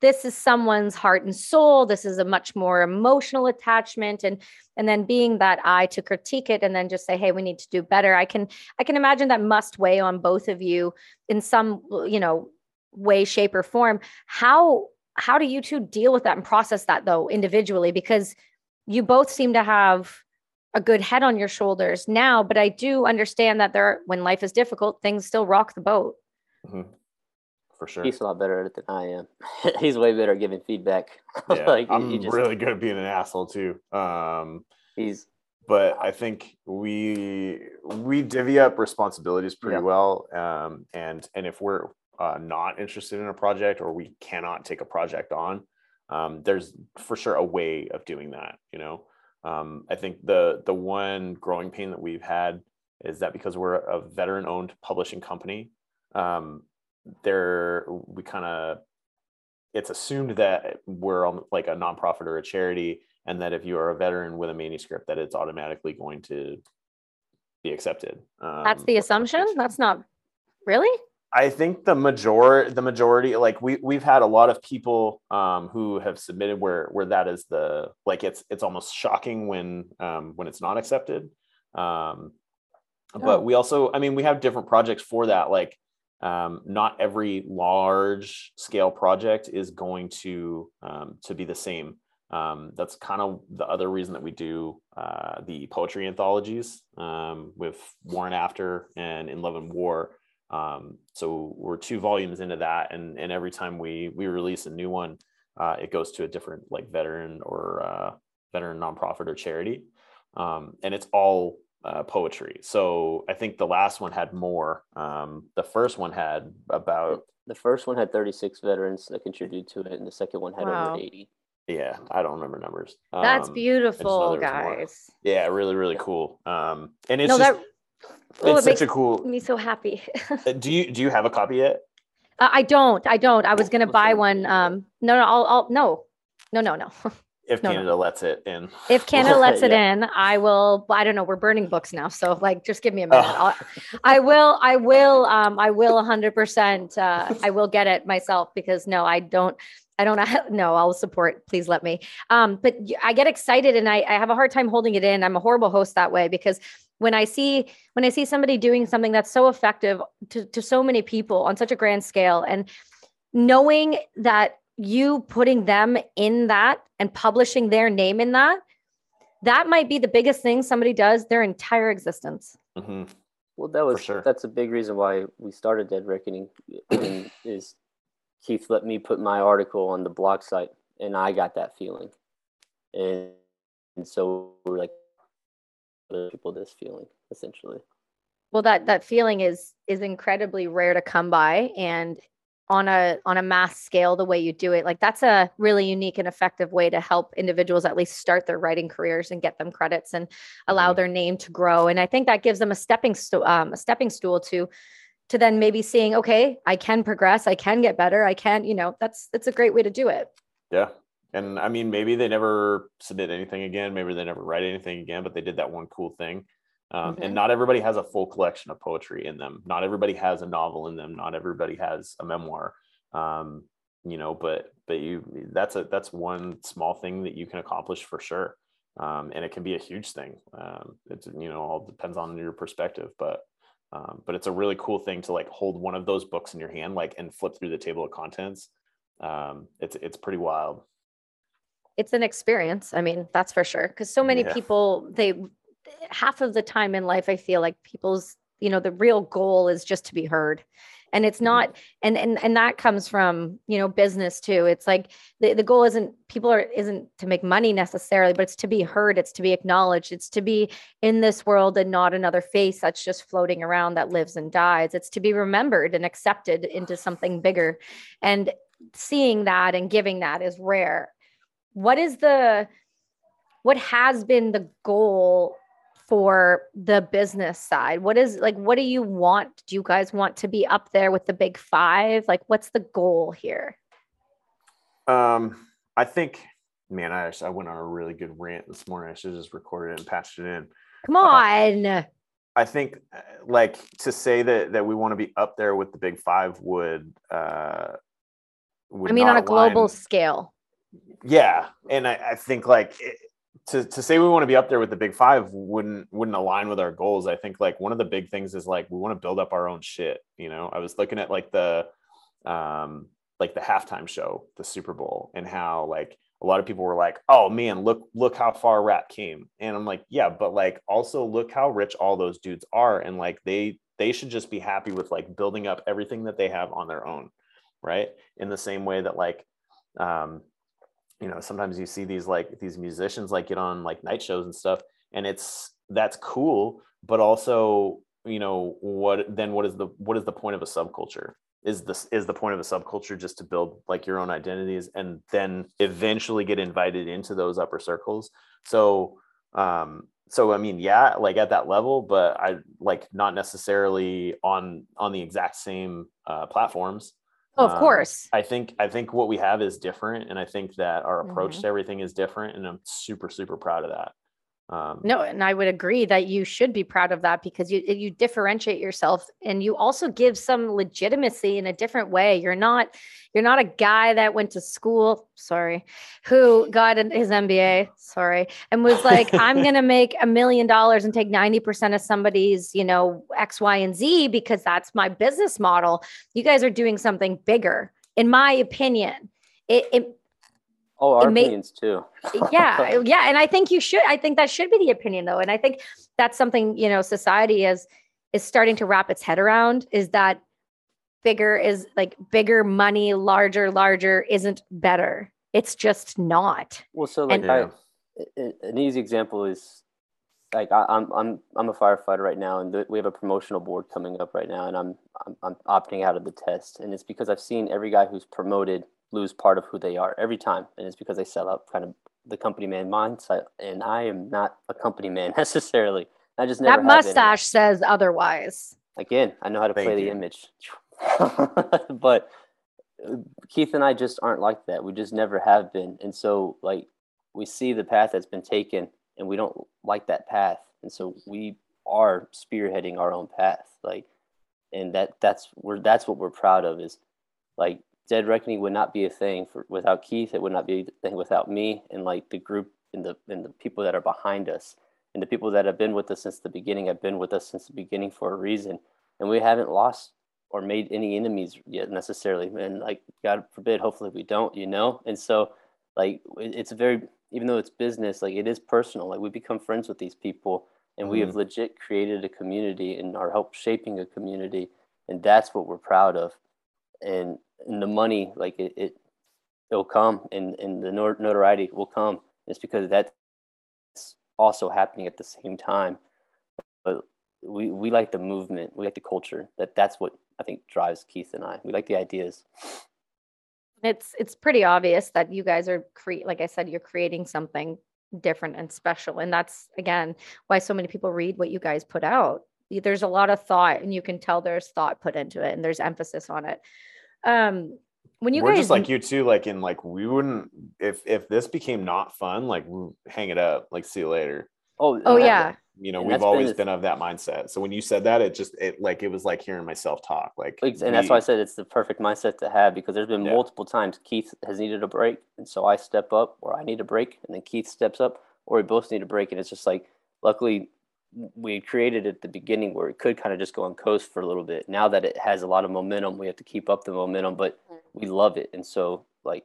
this is someone's heart and soul. This is a much more emotional attachment. And and then being that eye to critique it and then just say hey we need to do better. I can i can imagine that must weigh on both of you in some you know way shape or form. How how do you two deal with that and process that though individually? Because you both seem to have a good head on your shoulders now but i do understand that there when life is difficult things still rock the boat Mhm. for sure He's a lot better at it than I am. He's way better at giving feedback. yeah. like i'm just- really good at being an asshole too um he's but i think we we divvy up responsibilities pretty Yeah. well um and and if we're uh, not interested in a project or we cannot take a project on um, there's for sure a way of doing that you know um, i think the the one growing pain that we've had is that because we're a veteran owned publishing company um, there we kind of it's assumed that we're on like a nonprofit or a charity and that if you are a veteran with a manuscript that it's automatically going to be accepted um, that's the assumption? that's not really I think the major the majority like we we've had a lot of people um, who have submitted where where that is the like it's it's almost shocking when um, when it's not accepted. Um, but Oh. we also I mean we have different projects for that like um, not every large scale project is going to um, to be the same. Um, that's kind of the other reason that we do uh, the poetry anthologies um, with War and After and In Love and War. Um, so we're two volumes into that, and and every time we we release a new one, uh, it goes to a different like veteran or uh, veteran nonprofit or charity, um, and it's all uh, poetry. So I think the last one had more. Um, the first one had about The first one had 36 veterans that contributed to it, and the second one had Wow. over 80. yeah, I don't remember numbers. That's Um, beautiful, there was more. guys. Yeah, really, really cool. Um, and it's No, just that oh, it's it such a cool. me so happy. Uh, Do you do you have a copy yet? Uh, I don't. I don't. I was gonna let's buy one. Um, no, no. I'll. I'll. No, no, no, no. If No, no. Canada lets it in. If Canada lets it Yeah. in, I will. I don't know. We're burning books now, so like, just give me a minute. I'll, I will. I will. Um, I will. 100. percent uh, I will get it myself because no, I don't. I don't. No, I'll support. Please let me. Um, but I get excited and I, I have a hard time holding it in. I'm a horrible host that way because when I see when I see somebody doing something that's so effective to, to so many people on such a grand scale and knowing that you putting them in that and publishing their name in that that might be the biggest thing somebody does their entire existence Mhm. Well, that was sure. that's a big reason why we started Dead Reckoning. is Keith let me put my article on the blog site, and I got that feeling, and, and so we're like other people this feeling essentially. well that that feeling is is incredibly rare to come by and on a on a mass scale the way you do it like that's a really unique and effective way to help individuals at least start their writing careers and get them credits and allow Mhm. their name to grow and i think that gives them a stepping sto- um, a stepping stool to to then maybe seeing okay i can progress i can get better i can you know that's that's a great way to do it Yeah. And I mean, maybe they never submit anything again. Maybe they never write anything again, but they did that one cool thing. Um. And not everybody has a full collection of poetry in them. Not everybody has a novel in them. Not everybody has a memoir. Um, you know, but but you that's a that's one small thing that you can accomplish for sure. Um, and it can be a huge thing. Um, it's you know all depends on your perspective, but um, but it's a really cool thing to like hold one of those books in your hand, like and flip through the table of contents. Um, it's it's pretty wild. It's an experience. I mean, that's for sure. Because so many Yeah. people, they half of the time in life, I feel like people's, you know, the real goal is just to be heard. And it's mm-hmm. not, and and and that comes from, you know, business too. It's like the, the goal isn't people are isn't to make money necessarily, but it's to be heard, it's to be acknowledged, it's to be in this world and not another face that's just floating around that lives and dies. It's to be remembered and accepted into something bigger. And seeing that and giving that is rare what is the what has been the goal for the business side? What is like what do you want? Do you guys want to be up there with the big five? Like what's the goal here? Um, I think, man, I I went on a really good rant this morning. I should have just recorded it and patched it in. come on. I think, uh, like, to say that that we want to be up there with the big five would, uh, would i mean on a global align- scale yeah, and I, I think like it, to to say we want to be up there with the big five wouldn't wouldn't align with our goals. I think like one of the big things is like we want to build up our own shit. You know, I was looking at like the um like the halftime show, the Super Bowl, and how like a lot of people were like, "Oh man, look look how far rap came," and I'm like, "Yeah, but like also look how rich all those dudes are, and like they they should just be happy with like building up everything that they have on their own, right? In the same way that like um you know sometimes you see these like these musicians like get on like night shows and stuff and it's that's cool but also you know what then what is the what is the point of a subculture? Is this is the point of a subculture just to build like your own identities and then eventually get invited into those upper circles? So um so i mean yeah like at that level but i like not necessarily on on the exact same uh platforms oh, of Um, course I think I think what we have is different, and I think that our approach Mhm. to everything is different, and I'm super super proud of that. Um, No, and I would agree that you should be proud of that because you you differentiate yourself and you also give some legitimacy in a different way. You're not you're not a guy that went to school, sorry, who got an- his MBA, sorry, and was like, I'm going to make a million dollars and take 90% of somebody's, you know, X, Y, and Z because that's my business model. You guys are doing something bigger, in my opinion. It, it Oh, our may- opinions too. yeah yeah and i think you should i think that should be the opinion though and i think that's something you know society is is starting to wrap its head around is that bigger is like bigger money larger larger isn't better it's just not Well, so like And- I, an easy example is like I, I'm I'm I'm a firefighter right now, and th- we have a promotional board coming up right now, and I'm, I'm I'm opting out of the test, and it's because I've seen every guy who's promoted lose part of who they are every time, and it's because they sell out kind of the company man mindset, and I am not a company man necessarily. I just never that have been. mustache says otherwise Again, I know how to Thank play the image, but uh, Keith and I just aren't like that. We just never have been, and so like we see the path that's been taken, and we don't like that path, and so we are spearheading our own path, like, and that that's we're that's what we're proud of is like Dead Reckoning would not be a thing for without Keith. It would not be a thing without me, and like the group and the and the people that are behind us. And the people that have been with us since the beginning have been with us since the beginning for a reason. And we haven't lost or made any enemies yet necessarily. And like god forbid hopefully we don't you know? And so like it's a very even though it's business like it is personal. Like we become friends with these people and we have mm-hmm. legit created a community and are help shaping a community. And that's what we're proud of. And and the money like it, it it'll come and and the notoriety will come. It's because that's also happening at the same time. But we we like the movement. We like the culture. That that's what i think drives keith and i. We like the ideas. It's it's pretty obvious that you guys are cre- like i said you're creating something different and special. And that's again why so many people read what you guys put out. There's a lot of thought and you can tell there's thought put into it and there's emphasis on it um when you we're guys just like you too. Like in like we wouldn't if if this became not fun, like hang it up. Like see you later. oh oh and yeah You know, And we've that's been always been of that mindset. So when you said that, it just it like it was like hearing myself talk. Like Like, and that's why I said it's the perfect mindset to have because there's been Yeah. multiple times Keith has needed a break, and so I step up, or I need a break, and then Keith steps up, or we both need a break, and it's just like, luckily, we created at the beginning where it could kind of just go on coast for a little bit. Now that it has a lot of momentum, we have to keep up the momentum, but we love it, and so like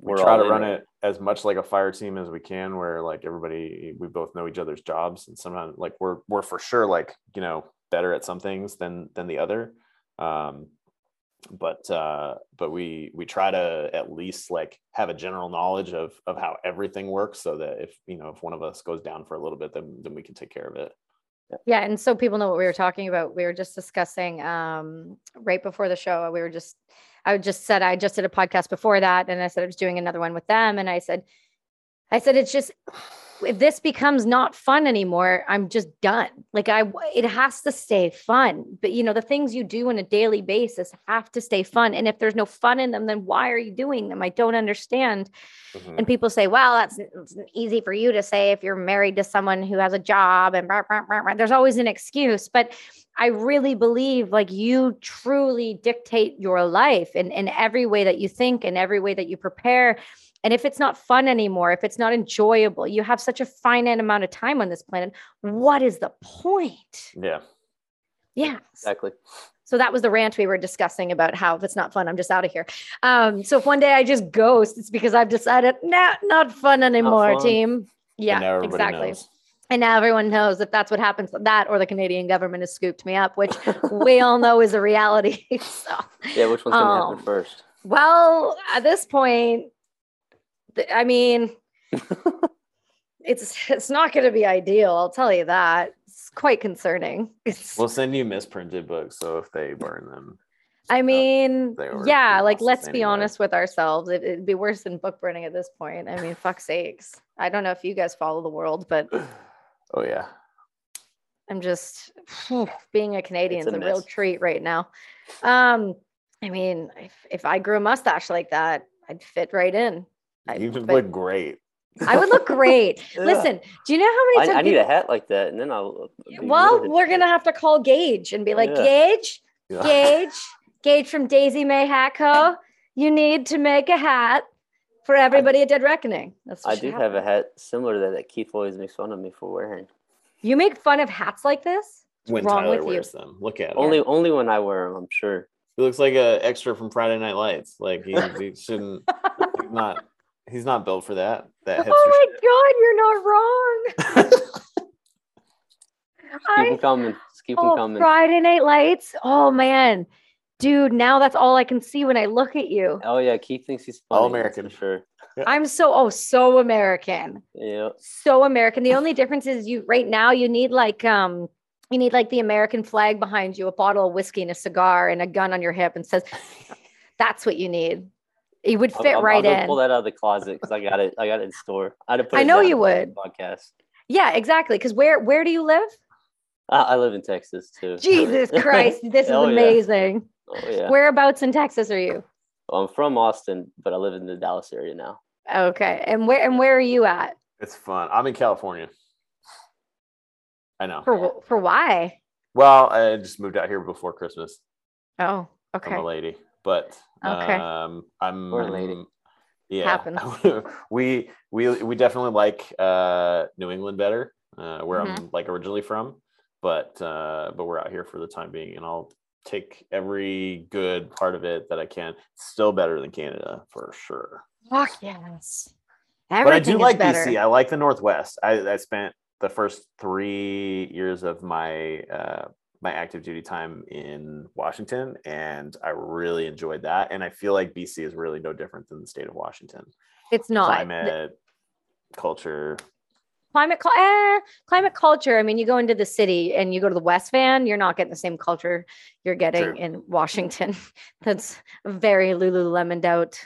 we we're try all to in run it as much like a fire team as we can where like everybody we both know each other's jobs and sometimes like we're we're for sure like you know better at some things than than the other. Um but uh but we we try to at least like have a general knowledge of of how everything works so that if you know if one of us goes down for a little bit then then we can take care of it. Yeah and so people know what we were talking about. We were just discussing um right before the show we were just i just said i just did a podcast before that and i said i was doing another one with them and i said i said it's just if this becomes not fun anymore i'm just done like i it has to stay fun but you know the things you do on a daily basis have to stay fun and if there's no fun in them then why are you doing them i don't understand Mhm. and people say, well, that's easy for you to say if you're married to someone who has a job and blah, blah, blah. there's always an excuse. But I really believe like you truly dictate your life in, in every way that you think and every way that you prepare. And if it's not fun anymore, if it's not enjoyable, you have such a finite amount of time on this planet. What is the point? yeah Yeah. exactly. So that was the rant we were discussing about how if it's not fun, I'm just out of here. Um, so if one day I just ghost, it's because I've decided, nah, not fun anymore, fun. team. Yeah, exactly. knows. And now everyone knows if that's what happens, that or the Canadian government has scooped me up, which we all know is a reality. so, Yeah, which one's gonna Um, happen first? well, at this point, I mean, it's it's not going to be ideal. I'll tell you that. It's quite concerning. It's, we'll send you misprinted books so if they burn them I mean, they yeah, like let's be honest with ourselves. It, it'd be worse than book burning at this point. I mean, fuck sakes. I don't know if you guys follow the world, but oh yeah I'm just being a Canadian is a a, real treat right now. Um, I mean, if, if I grew a mustache like that, I'd fit right in. I'd you would look great I would look great. Yeah. Listen, do you know how many I, times I need a hat like that, and then I'll. Uh, well, really we're gonna have to call Gage and be like, Yeah. Gage, Yeah. Gage, Gage from Daisy May Hat Co. You need to make a hat for everybody at Dead Reckoning. That's I should do have a hat similar to that that Keith always makes fun of me for wearing. You make fun of hats like this? What's when wrong Tyler with you? wears them. Look at him. Only only when I wear them, I'm sure. He looks like a extra from Friday Night Lights. Like he, he shouldn't. not. He's not built for that. That hipster Oh shit. my God, you're not wrong. Just keep them coming. Just keep them oh, coming. Friday Night Lights. Oh man, dude, now that's all I can see when I look at you. Oh yeah, Keith thinks he's funny. All American. for sure. I'm so oh so American. Yeah. so American. The only difference is you right now you need like um you need like the American flag behind you, a bottle of whiskey and a cigar and a gun on your hip and says that's what you need. It would fit I'll, right I'll go in. pull that out of the closet because I got it. I got it in store. I'd have put I know you would. Podcast. Yeah, exactly. Because where where do you live? I, I live in Texas too. Jesus Christ, this is Oh, yeah. amazing. Oh yeah. Whereabouts in Texas are you? Well, I'm from Austin, but I live in the Dallas area now. Okay, and where and where are you at? It's fun. I'm in California. I know. For for why? Well, I just moved out here before Christmas. Oh, okay. I'm a lady, but Okay. um, I'm Poor lady. Yeah, Happens. we we we definitely like uh, New England better, uh, where Mm-hmm. I'm like originally from, but uh, but we're out here for the time being, and I'll take every good part of it that I can. Still better than Canada for sure. Fuck yes. but I do like better. BC. I like the Northwest. I, I spent the first three years of my uh, my active duty time in Washington, and I really enjoyed that. And I feel like BC is really no different than the state of Washington. It's not The- Climate, culture. climate eh, climate culture. I mean, you go into the city and you go to the West Van, you're not getting the same culture you're getting True. in Washington. That's a very Lululemoned out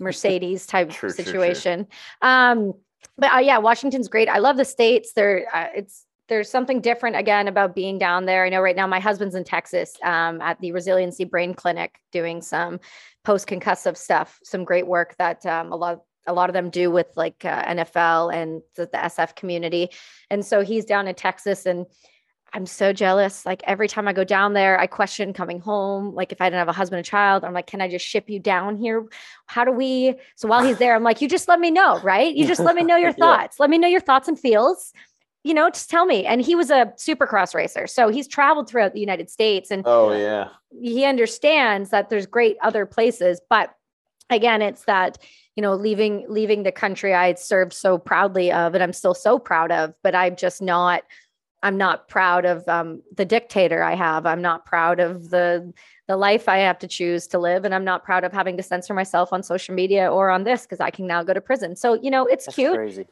Mercedes type True, true, true. situation. Um, but uh, yeah, Washington's great. I love the states. There, uh, it's there's something different again about being down there. I know right now my husband's in Texas um, at the Resiliency Brain Clinic doing some post concussive stuff, some great work that um, a lot a lot of them do with like uh, NFL and the, the SF community. And so he's down in Texas and I'm so jealous. Like every time I go down there, I question coming home. Like if I didn't have a husband and child, I'm like, can I just ship you down here? How do we? So while he's there, I'm like, you just let me know, right? You just let me know your Yeah. thoughts. Let me know your thoughts and feels. You know, just tell me. And he was a supercross racer. So he's traveled throughout the United States and Oh yeah, he understands that there's great other places but again it's that you know leaving leaving the country i had served so proudly of and i'm still so proud of but i'm just not i'm not proud of um, the dictator i have i'm not proud of the the life i have to choose to live and i'm not proud of having to censor myself on social media or on this because i can now go to prison so you know it's That's cute crazy.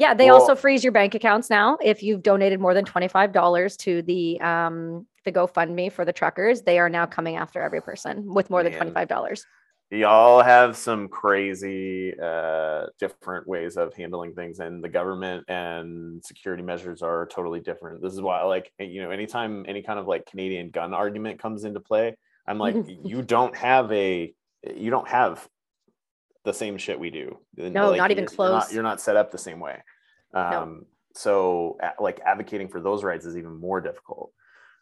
Yeah, they Well- also freeze your bank accounts now if you've donated more than twenty five dollars to the um the GoFundMe for the truckers. They are now coming after every person with more than twenty five dollars. y'all have some crazy uh, different ways of handling things, and the government and security measures are totally different. This is why, like, you know, anytime any kind of like Canadian gun argument comes into play, I'm like, you don't have a, you don't have the same shit we do. No, not even you're- You're not, close. you're not set up the same way. Um, So, like, advocating for those rights is even more difficult.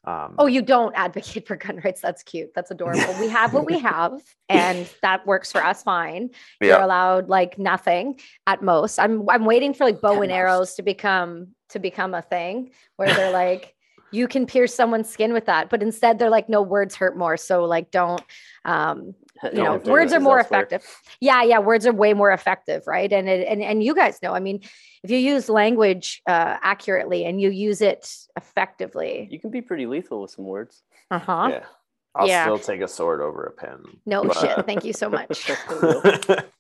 Um, Oh, you don't advocate for gun rights. That's cute. That's adorable. we have what we have, and that works for us fine. Yeah. You're allowed like nothing at most. I'm I'm waiting for like bow At and most. arrows to become to become a thing where they're like you can pierce someone's skin with that, but instead they're like no words hurt more. So like don't um you Don't know words are more elsewhere. effective yeah yeah words are way more effective right and it, and and you guys know i mean if you use language uh accurately and you use it effectively You can be pretty lethal with some words. uh-huh yeah. I'll Yeah. still take a sword over a pen. no but- shit thank you so much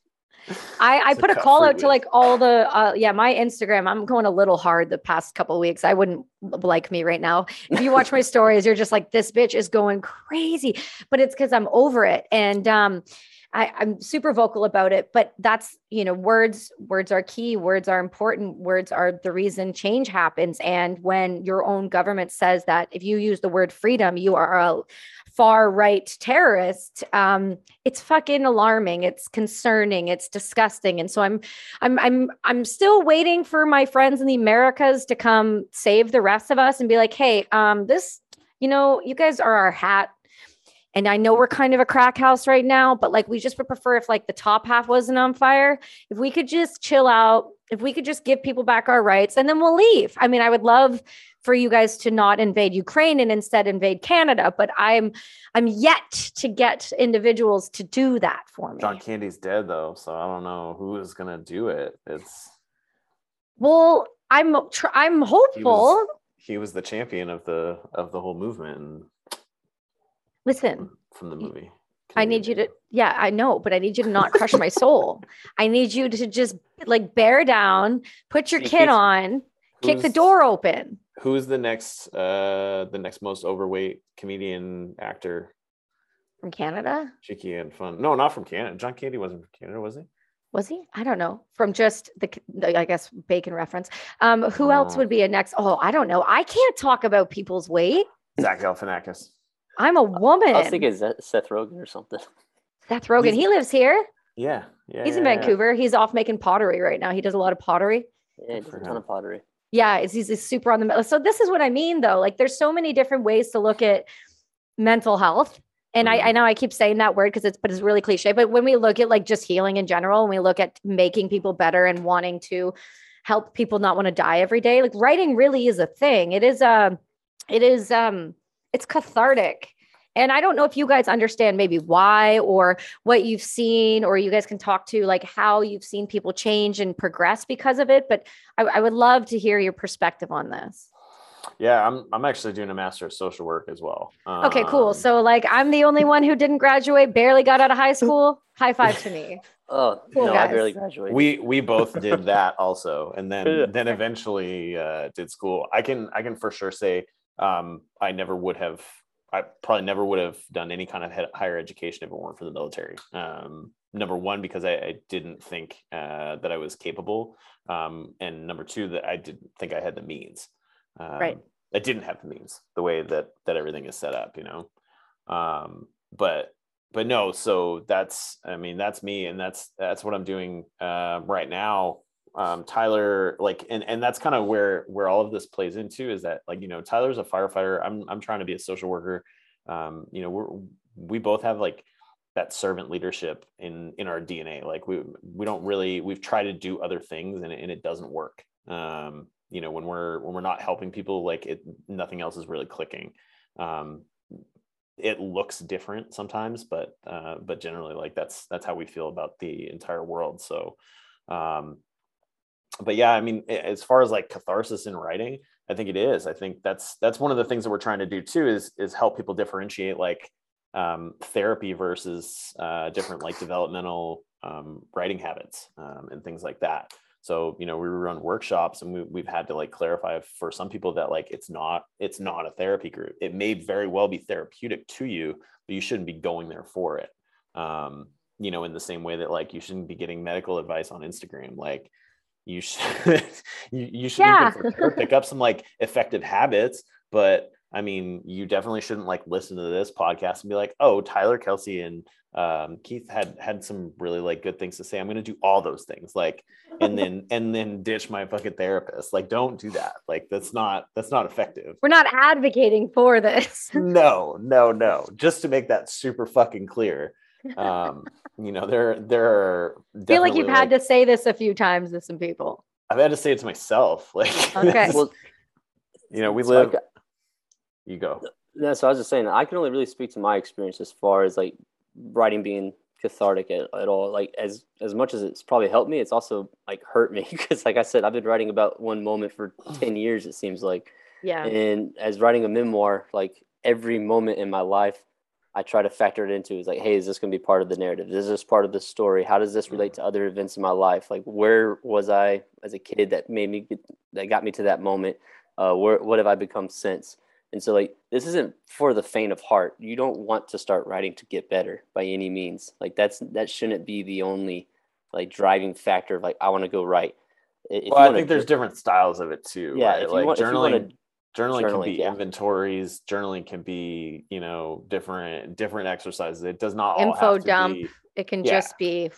I I, put a cut call out to like all the uh, yeah my Instagram. I'm going a little hard the past couple of weeks. I wouldn't like me right now. If you watch my stories, you're just like this bitch is going crazy. But it's because I'm over it, and um, I, I'm super vocal about it. But that's you know words words are key. Words are important. Words are the reason change happens. And when your own government says that if you use the word freedom, you are a far right terrorist um it's fucking alarming it's concerning it's disgusting. And so i'm i'm i'm i'm still waiting for my friends in the americas to come save the rest of us and be like hey um this you know you guys are our hat and I know we're kind of a crack house right now, but like we just would prefer if like the top half wasn't on fire. If we could just chill out, if we could just give people back our rights and then we'll leave. I mean, I would love for you guys to not invade Ukraine and instead invade Canada, but I'm I'm yet to get individuals to do that for me. John Candy's dead though, so I don't know who is gonna do it. It's well, I'm I'm he hopeful. was, he was the champion of the of the whole movement and Listen, from the movie. I need you to, yeah, I know, but I need you to not crush my soul. I need you to just like bear down, put your kid on, kick the door open. Who's the next uh the next most overweight comedian actor? From Canada, Cheeky and fun. No, not from Canada. John Candy wasn't from Canada, was he? was he? I don't know. From just the, I guess, bacon reference. Um, who else Oh. would be a next? Oh, I don't know. I can't talk about people's weight. Zach Galifianakis. I'm a woman. I was thinking Seth Seth Rogen or something. Seth Rogen. He's- He lives here. Yeah, yeah. He's in yeah, yeah. Vancouver. He's off making pottery right now. He does a lot of pottery. Yeah, he does a ton. Of pottery. Yeah, it's, he's, he's super on the middle. So this is what I mean, though. Like, there's so many different ways to look at mental health. And I, I Mhm. know I keep saying that word because it's, but it's really cliche. But when we look at like just healing in general, and we look at making people better and wanting to help people not want to die every day, like writing really is a thing. It is a, it is um, it's cathartic. And I don't know if you guys understand maybe why or what you've seen, or you guys can talk to like how you've seen people change and progress because of it. But I, I would love to hear your perspective on this. Yeah, I'm I'm actually doing a master of social work as well. Okay, cool. Um, So like I'm the only one who didn't graduate, barely got out of high school. High five to me. Oh Cool, no, guys. I barely graduated. we we both did that also and then then eventually uh did school i can i can for sure say um i never would have i probably never would have done any kind of higher education if it weren't for the military. Um number one because i, I didn't think uh that i was capable. Um and number two that i didn't think i had the means. Um, Right. i didn't have the means the way that that everything is set up you know? Um but but no so that's i mean that's me and that's that's what i'm doing uh, right now um tyler like and and that's kind of where where all of this plays into is that like you know tyler's a firefighter. I'm i'm trying to be a social worker. Um you know we're we both have like that servant leadership in in our dna like we we don't really we've tried to do other things and, it- and it doesn't work. Um you know when we're when we're not helping people like it nothing else is really clicking. Um it looks different sometimes but uh but generally like that's that's how we feel about the entire world. So um but yeah i mean as far as like catharsis in writing i think it is. I think that's that's one of the things that we're trying to do too is is help people differentiate like um therapy versus uh different like developmental um writing habits um and things like that. So you know we run workshops and we, we've had to like clarify for some people that like it's not it's not a therapy group. It may very well be therapeutic to you but you shouldn't be going there for it. Um you know in the same way that like you shouldn't be getting medical advice on instagram. Like you should you, you should Yeah. sure pick up some like effective habits but i mean you definitely shouldn't like listen to this podcast and be like oh tyler kelsey and um, keith had had some really like good things to say. I'm going to do all those things like and then and then ditch my fucking therapist. Like don't do that. Like that's not that's not effective. We're not advocating for this. no no no. Just to make that super fucking clear um you know there there are I feel like you've definitely, had to say this a few times to some people. i've had to say it to myself like Okay. well, you know we so live got- you go No, so I was just saying I can only really speak to my experience as far as like writing being cathartic at, at all. Like as as much as it's probably helped me, it's also like hurt me because like I said, I've been writing about one moment for ten years. It seems like, Yeah. and as writing a memoir, like every moment in my life, I try to factor it into is like, hey, is this going to be part of the narrative? Is this part of the story? How does this relate to other events in my life? Like, where was I as a kid that made me get, that got me to that moment? Uh, where what have I become since? And so, like, this isn't for the faint of heart. You don't want to start writing to get better by any means. Like, that's that shouldn't be the only like driving factor of like I want to go write. I- If well, I think there's different styles of it too yeah. right? Like want, you journaling journaling, can be yeah. inventories journaling can be you know different different exercises it does not all Info have to dump. be It can Yeah. just be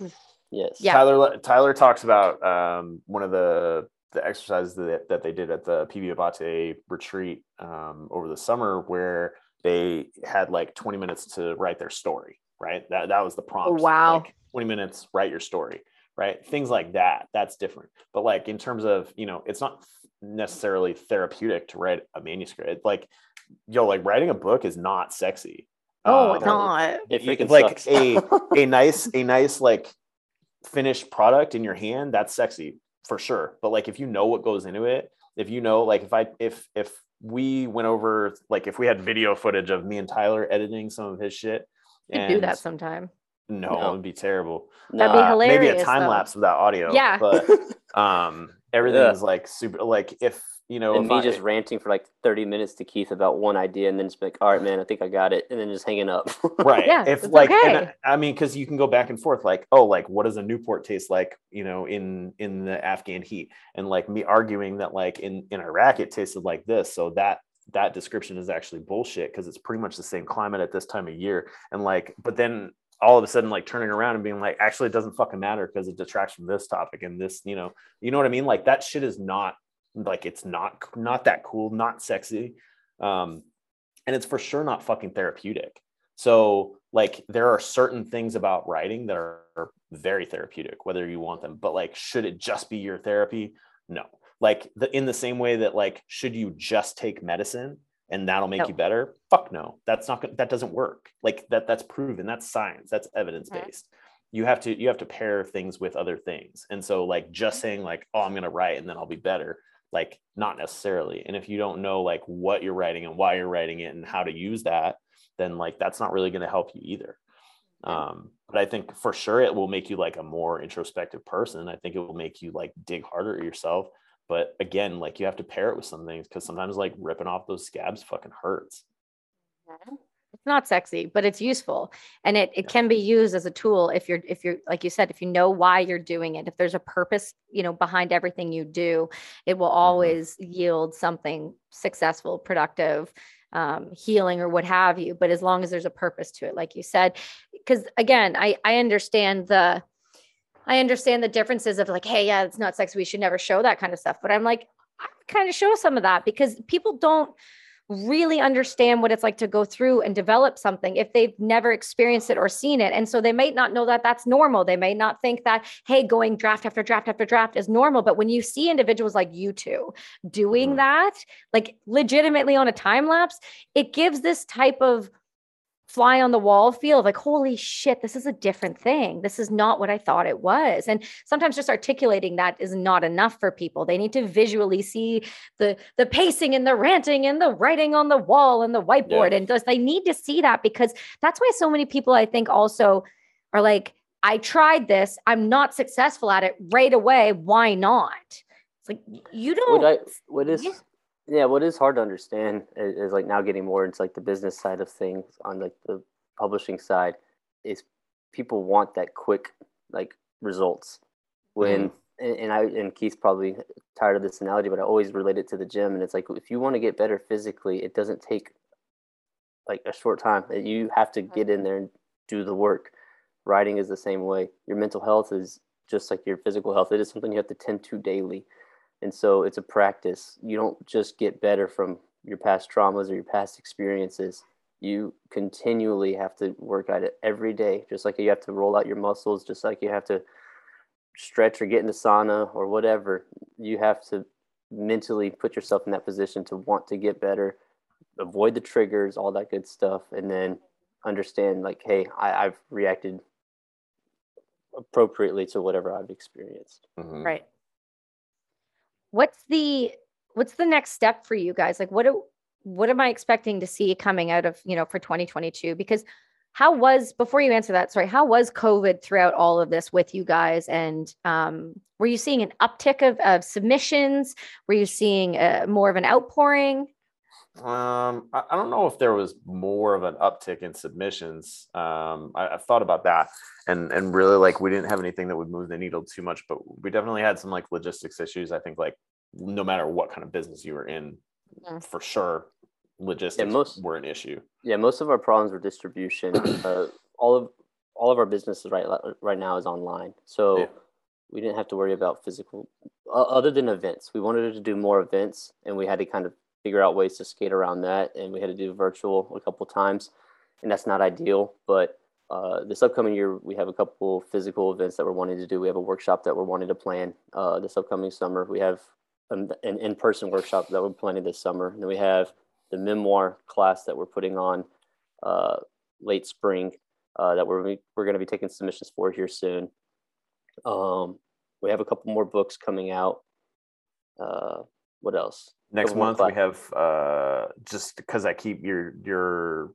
Yes. Yeah. Tyler Tyler talks about um, one of the the exercises that, that they did at the PB Abate retreat um, over the summer where they had like 20 minutes to write their story, right? That that was the prompt. wow. Like 20 minutes, write your story, right? Things like that. That's different. But like in terms of, you know, it's not necessarily therapeutic to write a manuscript. Like, yo, like writing a book is not sexy. oh, Um, it's not. It you- freaking like sucks. a a nice a nice like finished product in your hand that's sexy for sure but like if you know what goes into it if you know like if i if if we went over like if we had video footage of me and tyler editing some of his shit You could do that sometime. no, No. it would be terrible That'd be Uh, maybe a time though. lapse without audio Yeah. but um everything Yeah. is like super like if you know and if me I- just ranting for like 30 minutes to Keith about one idea and then just be like, all right, man, I think I got it. And then just hanging up. right Yeah, if it's like and okay. I, I mean because you can go back and forth like oh like what does a newport taste like you know in in the afghan heat and like me arguing that like in in iraq it tasted like this so that that description is actually bullshit because it's pretty much the same climate at this time of year and like but then all of a sudden like turning around and being like actually it doesn't fucking matter because it detracts from this topic and this you know? You know what i mean? Like that shit is not like it's not not that cool not sexy um and it's for sure not fucking therapeutic. So like there are certain things about writing that are, are very therapeutic whether you want them but like should it just be your therapy? No. Like the in the same way that like should you just take medicine and that'll make No. you better? Fuck no. That's not that doesn't work. Like that that's proven. That's science. That's evidence based you have to you have to pair things with other things. And so like just saying like oh i'm gonna write and then i'll be better like not necessarily. And if you don't know like what you're writing and why you're writing it and how to use that then like that's not really going to help you either. Um but i think for sure it will make you like a more introspective person. I think it will make you like dig harder at yourself but again like you have to pair it with some things because sometimes like ripping off those scabs fucking hurts It's not sexy, but it's useful. And it, it can be used as a tool if you're if you're like you said, if you know why you're doing it, if there's a purpose, you know, behind everything you do, it will always yield something successful, productive, um, healing or what have you. But as long as there's a purpose to it, like you said, because again, I I understand the I understand the differences of like, hey, yeah, it's not sexy. We should never show that kind of stuff. But I'm like, I kind of show some of that because people don't really understand what it's like to go through and develop something if they've never experienced it or seen it. And so they might not know that that's normal. They may not think that, hey, going draft after draft after draft is normal. But when you see individuals like you two doing Mhm. that, like legitimately on a time lapse, it gives this type of fly on the wall feel of like, holy shit, this is a different thing. This is not what I thought it was. And sometimes just articulating that is not enough for people. They need to visually see the the pacing and the ranting and the writing on the wall and the whiteboard. Yeah. And just they need to see that because that's why so many people I think also are like, I tried this, I'm not successful at it right away. Why not? It's like you don't what I what is Yeah. Yeah. what is hard to understand is, is like now getting more into like the business side of things on like the publishing side is people want that quick like results when mm-hmm. and, and I and Keith's probably tired of this analogy, but I always relate it to the gym and it's like if you want to get better physically, it doesn't take like a short time. You have to get in mm-hmm. there and do the work. Writing is the same way. Your mental health is just like your physical health. It is something you have to tend to daily. And so it's a practice. You don't just get better from your past traumas or your past experiences. You continually have to work at it every day, just like you have to roll out your muscles, just like you have to stretch or get in the sauna or whatever. You have to mentally put yourself in that position to want to get better, avoid the triggers, all that good stuff, and then understand like, hey, I, I've reacted appropriately to whatever I've experienced. Mhm. right what's the what's the next step for you guys? Like what do what am i expecting to see coming out of you know for 2022 because how was before you answer that sorry how was covid throughout all of this with you guys? And um, were you seeing an uptick of, of submissions? Were you seeing uh, more of an outpouring Um, I, I don't know if there was more of an uptick in submissions. Um, I, I've thought about that, and and really like we didn't have anything that would move the needle too much, but we definitely had some like logistics issues. I think like no matter what kind of business you were in, Mhm. for sure logistics most- were an issue. Yeah, most of our problems were distribution. uh, all of all of our businesses right right now is online, so Yeah. we didn't have to worry about physical. Uh, other than events, we wanted to do more events, and we had to kind of figure out ways to skate around that, and we had to do virtual a couple times, and that's not ideal. But uh, this upcoming year, we have a couple physical events that we're wanting to do. We have a workshop that we're wanting to plan uh, this upcoming summer. We have an, an in-person workshop that we're planning this summer, and then we have the memoir class that we're putting on uh, late spring uh, that we're we're going to be taking submissions for here soon. Um, we have a couple more books coming out. What else? Next month cla- we have uh, just because I keep your your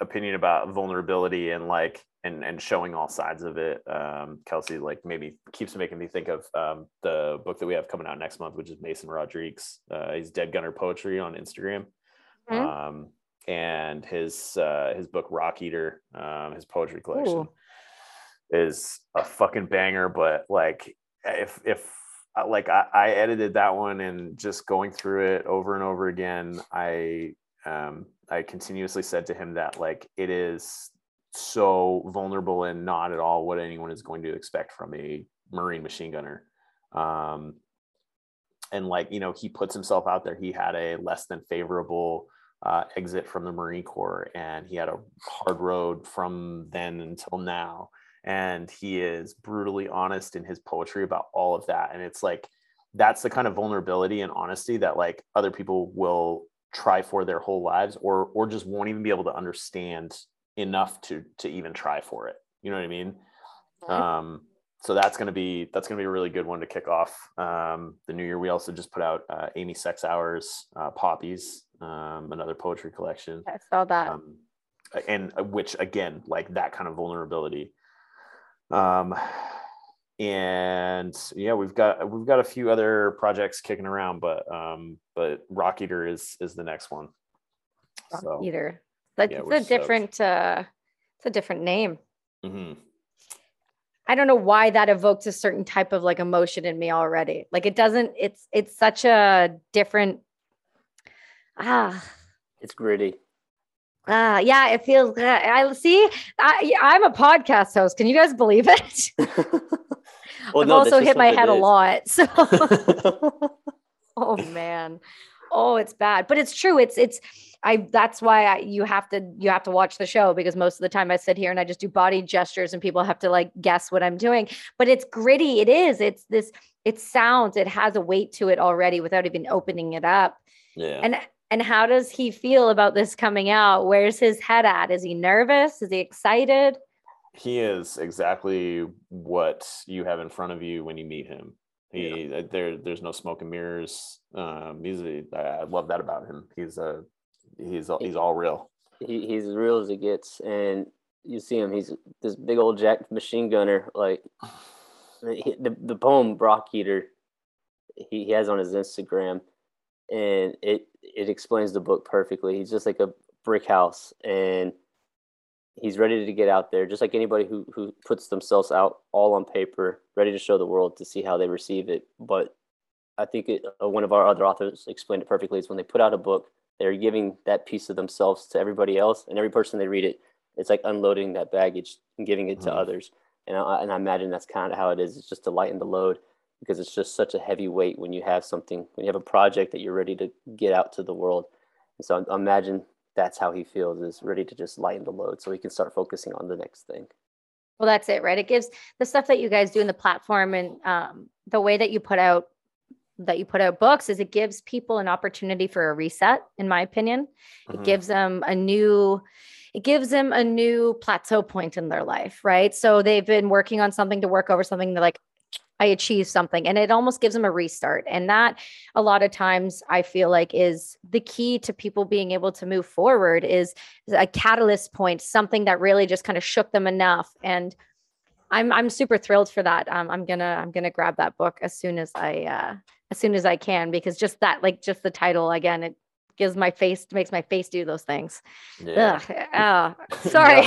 opinion about vulnerability and like and and showing all sides of it. Um, Kelsey like maybe keeps making me think of um, the book that we have coming out next month, which is Mason Rodriguez. Uh, he's Dead Gunner Poetry on Instagram. Mhm. Um, and his uh, his book Rock Eater, um, his poetry collection, Ooh. is a fucking banger. But like, if if like I, I edited that one and just going through it over and over again, I um, I continuously said to him that like it is so vulnerable and not at all what anyone is going to expect from a Marine machine gunner. Um, and like you know, he puts himself out there. He had a less than favorable uh, exit from the Marine Corps, and he had a hard road from then until now. And he is brutally honest in his poetry about all of that. And it's like that's the kind of vulnerability and honesty that like other people will try for their whole lives, or or just won't even be able to understand enough to to even try for it. You know what I mean? Um, so that's gonna be that's gonna be a really good one to kick off um, the new year. We also just put out uh, Amy Sex Hours uh, Poppies, um, another poetry collection, I saw that. um, and uh, which again like that kind of vulnerability. Um, and yeah, we've got we've got a few other projects kicking around, but um, but Rock Eater is is the next one. Rock So, Eater. That's yeah, it's we're a stoked. different uh it's a different name. Mm-hmm. I don't know why that evokes a certain type of like emotion in me already. Like it doesn't, it's it's such a different ah It's gritty. Ah yeah, it feels uh, I see I I'm a podcast host. Can you guys believe it? well, I've no, also hit my head a lot. So oh man. Oh, it's bad. But it's true. It's it's I that's why I, you have to you have to watch the show because most of the time I sit here and I just do body gestures and people have to like guess what I'm doing. But it's gritty. It is. It's this it sounds it has a weight to it already without even opening it up. Yeah. And and how does he feel about this coming out? Where's his head at? Is he nervous? Is he excited? he is exactly what you have in front of you when you meet him. He uh, there there's no smoke and mirrors. Um, he's a, I I love that about him. He's a he's all, he's all real. he, he's as real as it gets and you see him he's this big old jack machine gunner like the, the poem rock eater he, he has on his instagram and it it explains the book perfectly. He's just like a brick house and he's ready to get out there just like anybody who who puts themselves out all on paper ready to show the world to see how they receive it. But i think it, uh, one of our other authors explained it perfectly is when they put out a book they're giving that piece of themselves to everybody else and every person they read it it's like unloading that baggage and giving it to Mhm. others. And I, and I imagine that's kind of how it is. It's just to lighten the load because it's just such a heavy weight when you have something when you have a project that you're ready to get out to the world and so I imagine that's how he feels is ready to just lighten the load so he can start focusing on the next thing Well, that's it, right? It gives the stuff that you guys do in the platform and um, the way that you put out that you put out books is it gives people an opportunity for a reset, in my opinion. It Mhm. gives them a new it gives them a new plateau point in their life, right? So they've been working on something to work over something. They're like, I achieved something, and it almost gives them a restart. And that, a lot of times, I feel like is the key to people being able to move forward. Is a catalyst point, something that really just kind of shook them enough. And I'm I'm super thrilled for that. Um, I'm gonna I'm gonna grab that book as soon as I uh, as soon as I can because just that like just the title again it gives my face makes my face do those things. Yeah. Oh, sorry.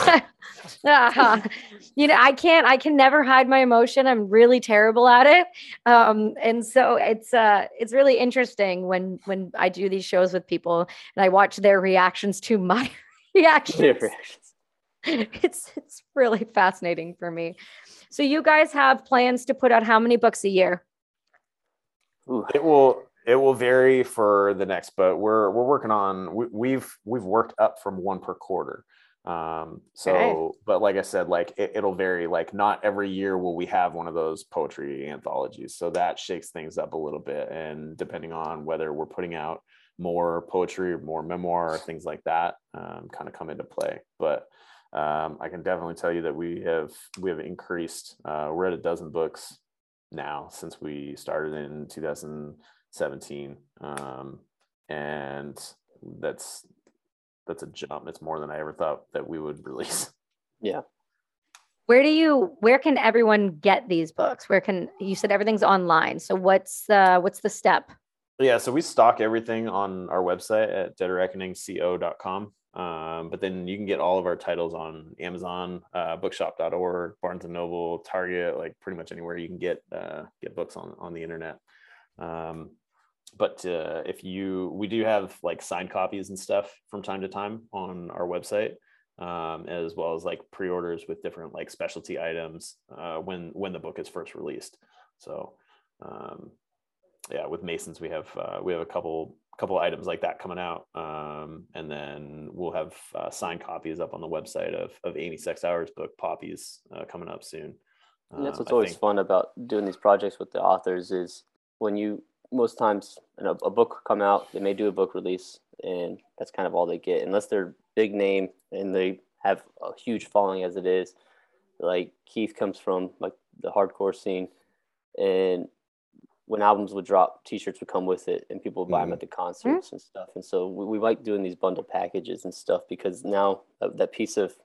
Ah, you know, I can't. I can never hide my emotion. I'm really terrible at it. Um, and so it's uh, it's really interesting when when I do these shows with people and I watch their reactions to my reactions. Their reactions. It's it's really fascinating for me. So you guys have plans to put out how many books a year? Ooh. It will it will vary for the next, but we're we're working on we, we've we've worked up from one per quarter. Um, so, Okay. but like I said, like it, it'll vary. Like not every year will we have one of those poetry anthologies. So that shakes things up a little bit, and depending on whether we're putting out more poetry or more memoir, or things like that, um, kind of come into play. But um, I can definitely tell you that we have we have increased. Uh, we're at a dozen books now since we started in 2017 um, and that's that's a jump it's more than i ever thought that we would release Yeah. Where do you where can everyone get these books? Where can you said everything's online. So what's uh what's the step? yeah so we stock everything on our website at deadreckoningco.com um, but then you can get all of our titles on amazon uh, bookshop.org barnes and noble target like pretty much anywhere you can get uh, get books on on the internet um, but uh, if you we do have like signed copies and stuff from time to time on our website um, as well as like pre-orders with different like specialty items uh, when when the book is first released. So um, yeah with masons we have uh, we have a couple couple items like that coming out um, and then we'll have uh, signed copies up on the website of of amy sex hours book poppies uh, coming up soon. And that's Um, what's I always think- fun about doing these projects with the authors is when you most times in a, a book come out, they may do a book release, and that's kind of all they get, unless they're big name and they have a huge following as it is. Like Keith comes from like the hardcore scene, and when albums would drop, T-shirts would come with it, and people would buy them Mhm. at the concerts and stuff. And so we, we like doing these bundle packages and stuff because now that, that piece of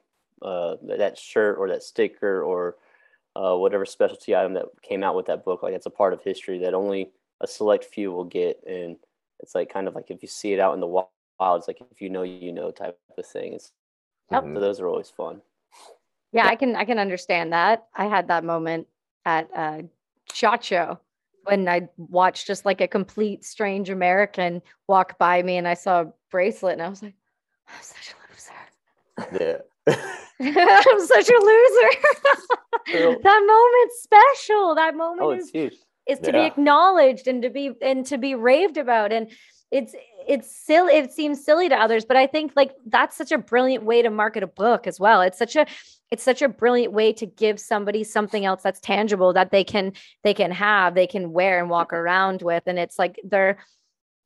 uh, that that shirt or that sticker or uh, whatever specialty item that came out with that book, like it's a part of history that only a select few will get. And it's like kind of like if you see it out in the wild, it's like if you know, you know, type of thing. It's, Yep. Mhm. So those are always fun. Yeah, I can I can understand that. I had that moment at uh Shot Show when I watched just like a complete strange American walk by me and I saw a bracelet and I was like, I'm such a loser. yeah I'm such a loser. That moment's special. That moment Oh, is it's huge. Is to be acknowledged and to be and to be raved about. And it's it's silly it seems silly to others but i think like that's such a brilliant way to market a book as well. It's such a it's such a brilliant way to give somebody something else that's tangible that they can they can have they can wear and walk around with. And it's like they're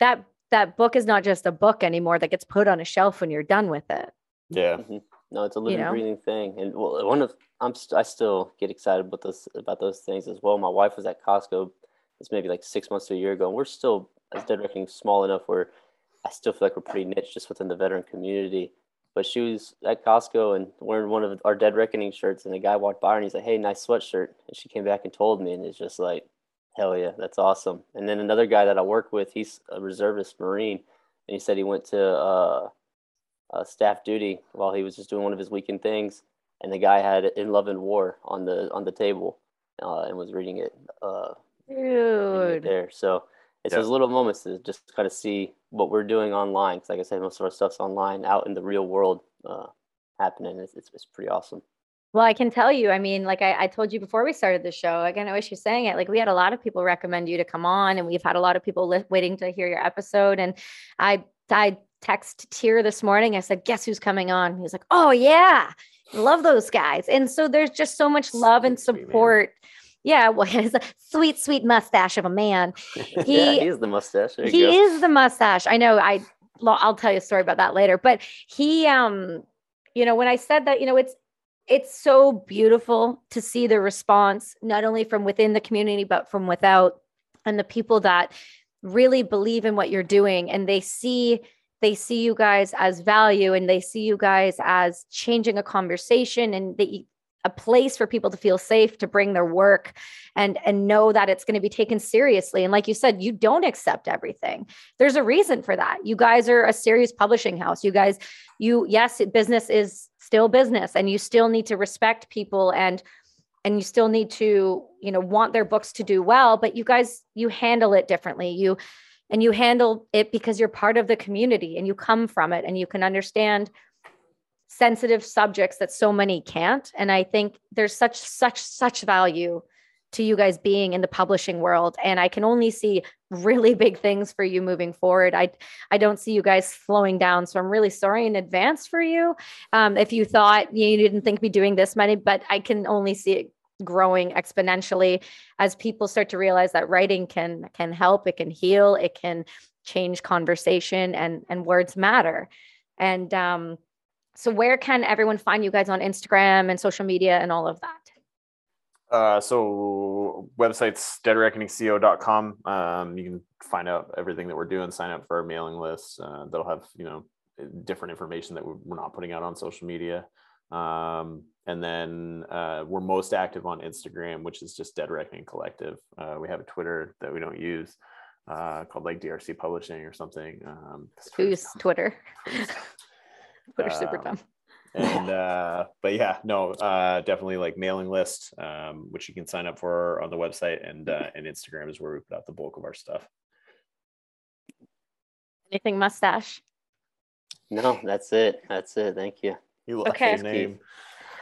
that that book is not just a book anymore that gets put on a shelf when you're done with it. Yeah. Mm-hmm. No, it's a living, know? breathing thing. And well, one of I'm st- I still get excited about those about those things as well. My wife was at Costco. It's maybe like six months to a year ago, and we're still as Dead Reckoning small enough where I still feel like we're pretty niche just within the veteran community. But she was at Costco and wearing one of our Dead Reckoning shirts, and a guy walked by and he's like, "Hey, nice sweatshirt." And she came back and told me, and it's just like, "Hell yeah, that's awesome." And then another guy that I work with, he's a reservist Marine, and he said he went to uh, uh, staff duty while he was just doing one of his weekend things, and the guy had "In Love and War" on the on the table, uh, and was reading it, uh, dude there. So it's Yeah. those little moments to just kind of see what we're doing online. 'Cause like I said, most of our stuff's online, out in the real world, uh, happening. It's, it's it's pretty awesome. Well, I can tell you, I mean, like I, I told you before we started the show, again, I wish you're saying it. Like we had a lot of people recommend you to come on, and we've had a lot of people li- waiting to hear your episode. And I, I text Tier this morning. I said, "Guess who's coming on?" He's like, "Oh yeah, love those guys." And so there's just so much love and Sweet, support. Yeah, well, he's a sweet, sweet mustache of a man. yeah, He- he is the mustache. There he is the mustache. I know. I I'll tell you a story about that later. But he, um, you know, when I said that, you know, it's it's so beautiful to see the response not only from within the community but from without, and the people that really believe in what you're doing and they see they see you guys as value and they see you guys as changing a conversation and a place for people to feel safe to bring their work and and know that it's going to be taken seriously. And like you said you don't accept everything. There's a reason for that. You guys are a serious publishing house. You guys you yes business is still business and you still need to respect people and and you still need to you know want their books to do well but you guys you handle it differently. You and you handle it because you're part of the community and you come from it and you can understand sensitive subjects that so many can't. And i think there's such such such value to you guys being in the publishing world. And i can only see really big things for you moving forward. I i don't see you guys slowing down. So i'm really sorry in advance for you. Um, if you thought you didn't think be doing this many but i can only see it growing exponentially as people start to realize that writing can can help it can heal it can change conversation and and words matter and um so where can everyone find you guys on instagram and social media and all of that uh, so websites deadreckoningco.com. Um, you can find out everything that we're doing, sign up for our mailing list. Uh, that'll have, you know, different information that we're not putting out on social media. Um, and then uh, we're most active on Instagram, which is just Dead Reckoning Collective. Uh, we have a Twitter that we don't use uh, called like DRC Publishing or something. Um, Who use Twitter? Twitter's super um, dumb. and uh, but yeah, no, uh, definitely like mailing list, um, which you can sign up for on the website, and uh, and Instagram is where we put out the bulk of our stuff. Anything mustache? No, that's it. That's it. Thank you. You love okay. name.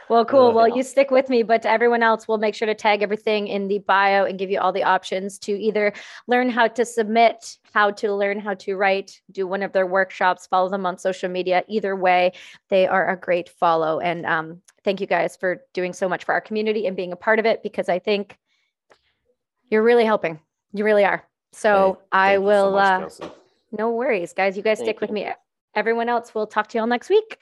Well, cool. Well, you stick with me, but to everyone else, we'll make sure to tag everything in the bio and give you all the options to either learn how to submit, how to learn how to write, do one of their workshops, follow them on social media. Either way, they are a great follow. And um, thank you guys for doing so much for our community and being a part of it because I think you're really helping. You really are. So hey, I will. So much, uh, no worries, guys. You guys thank stick you. with me. Everyone else, we'll talk to you all next week.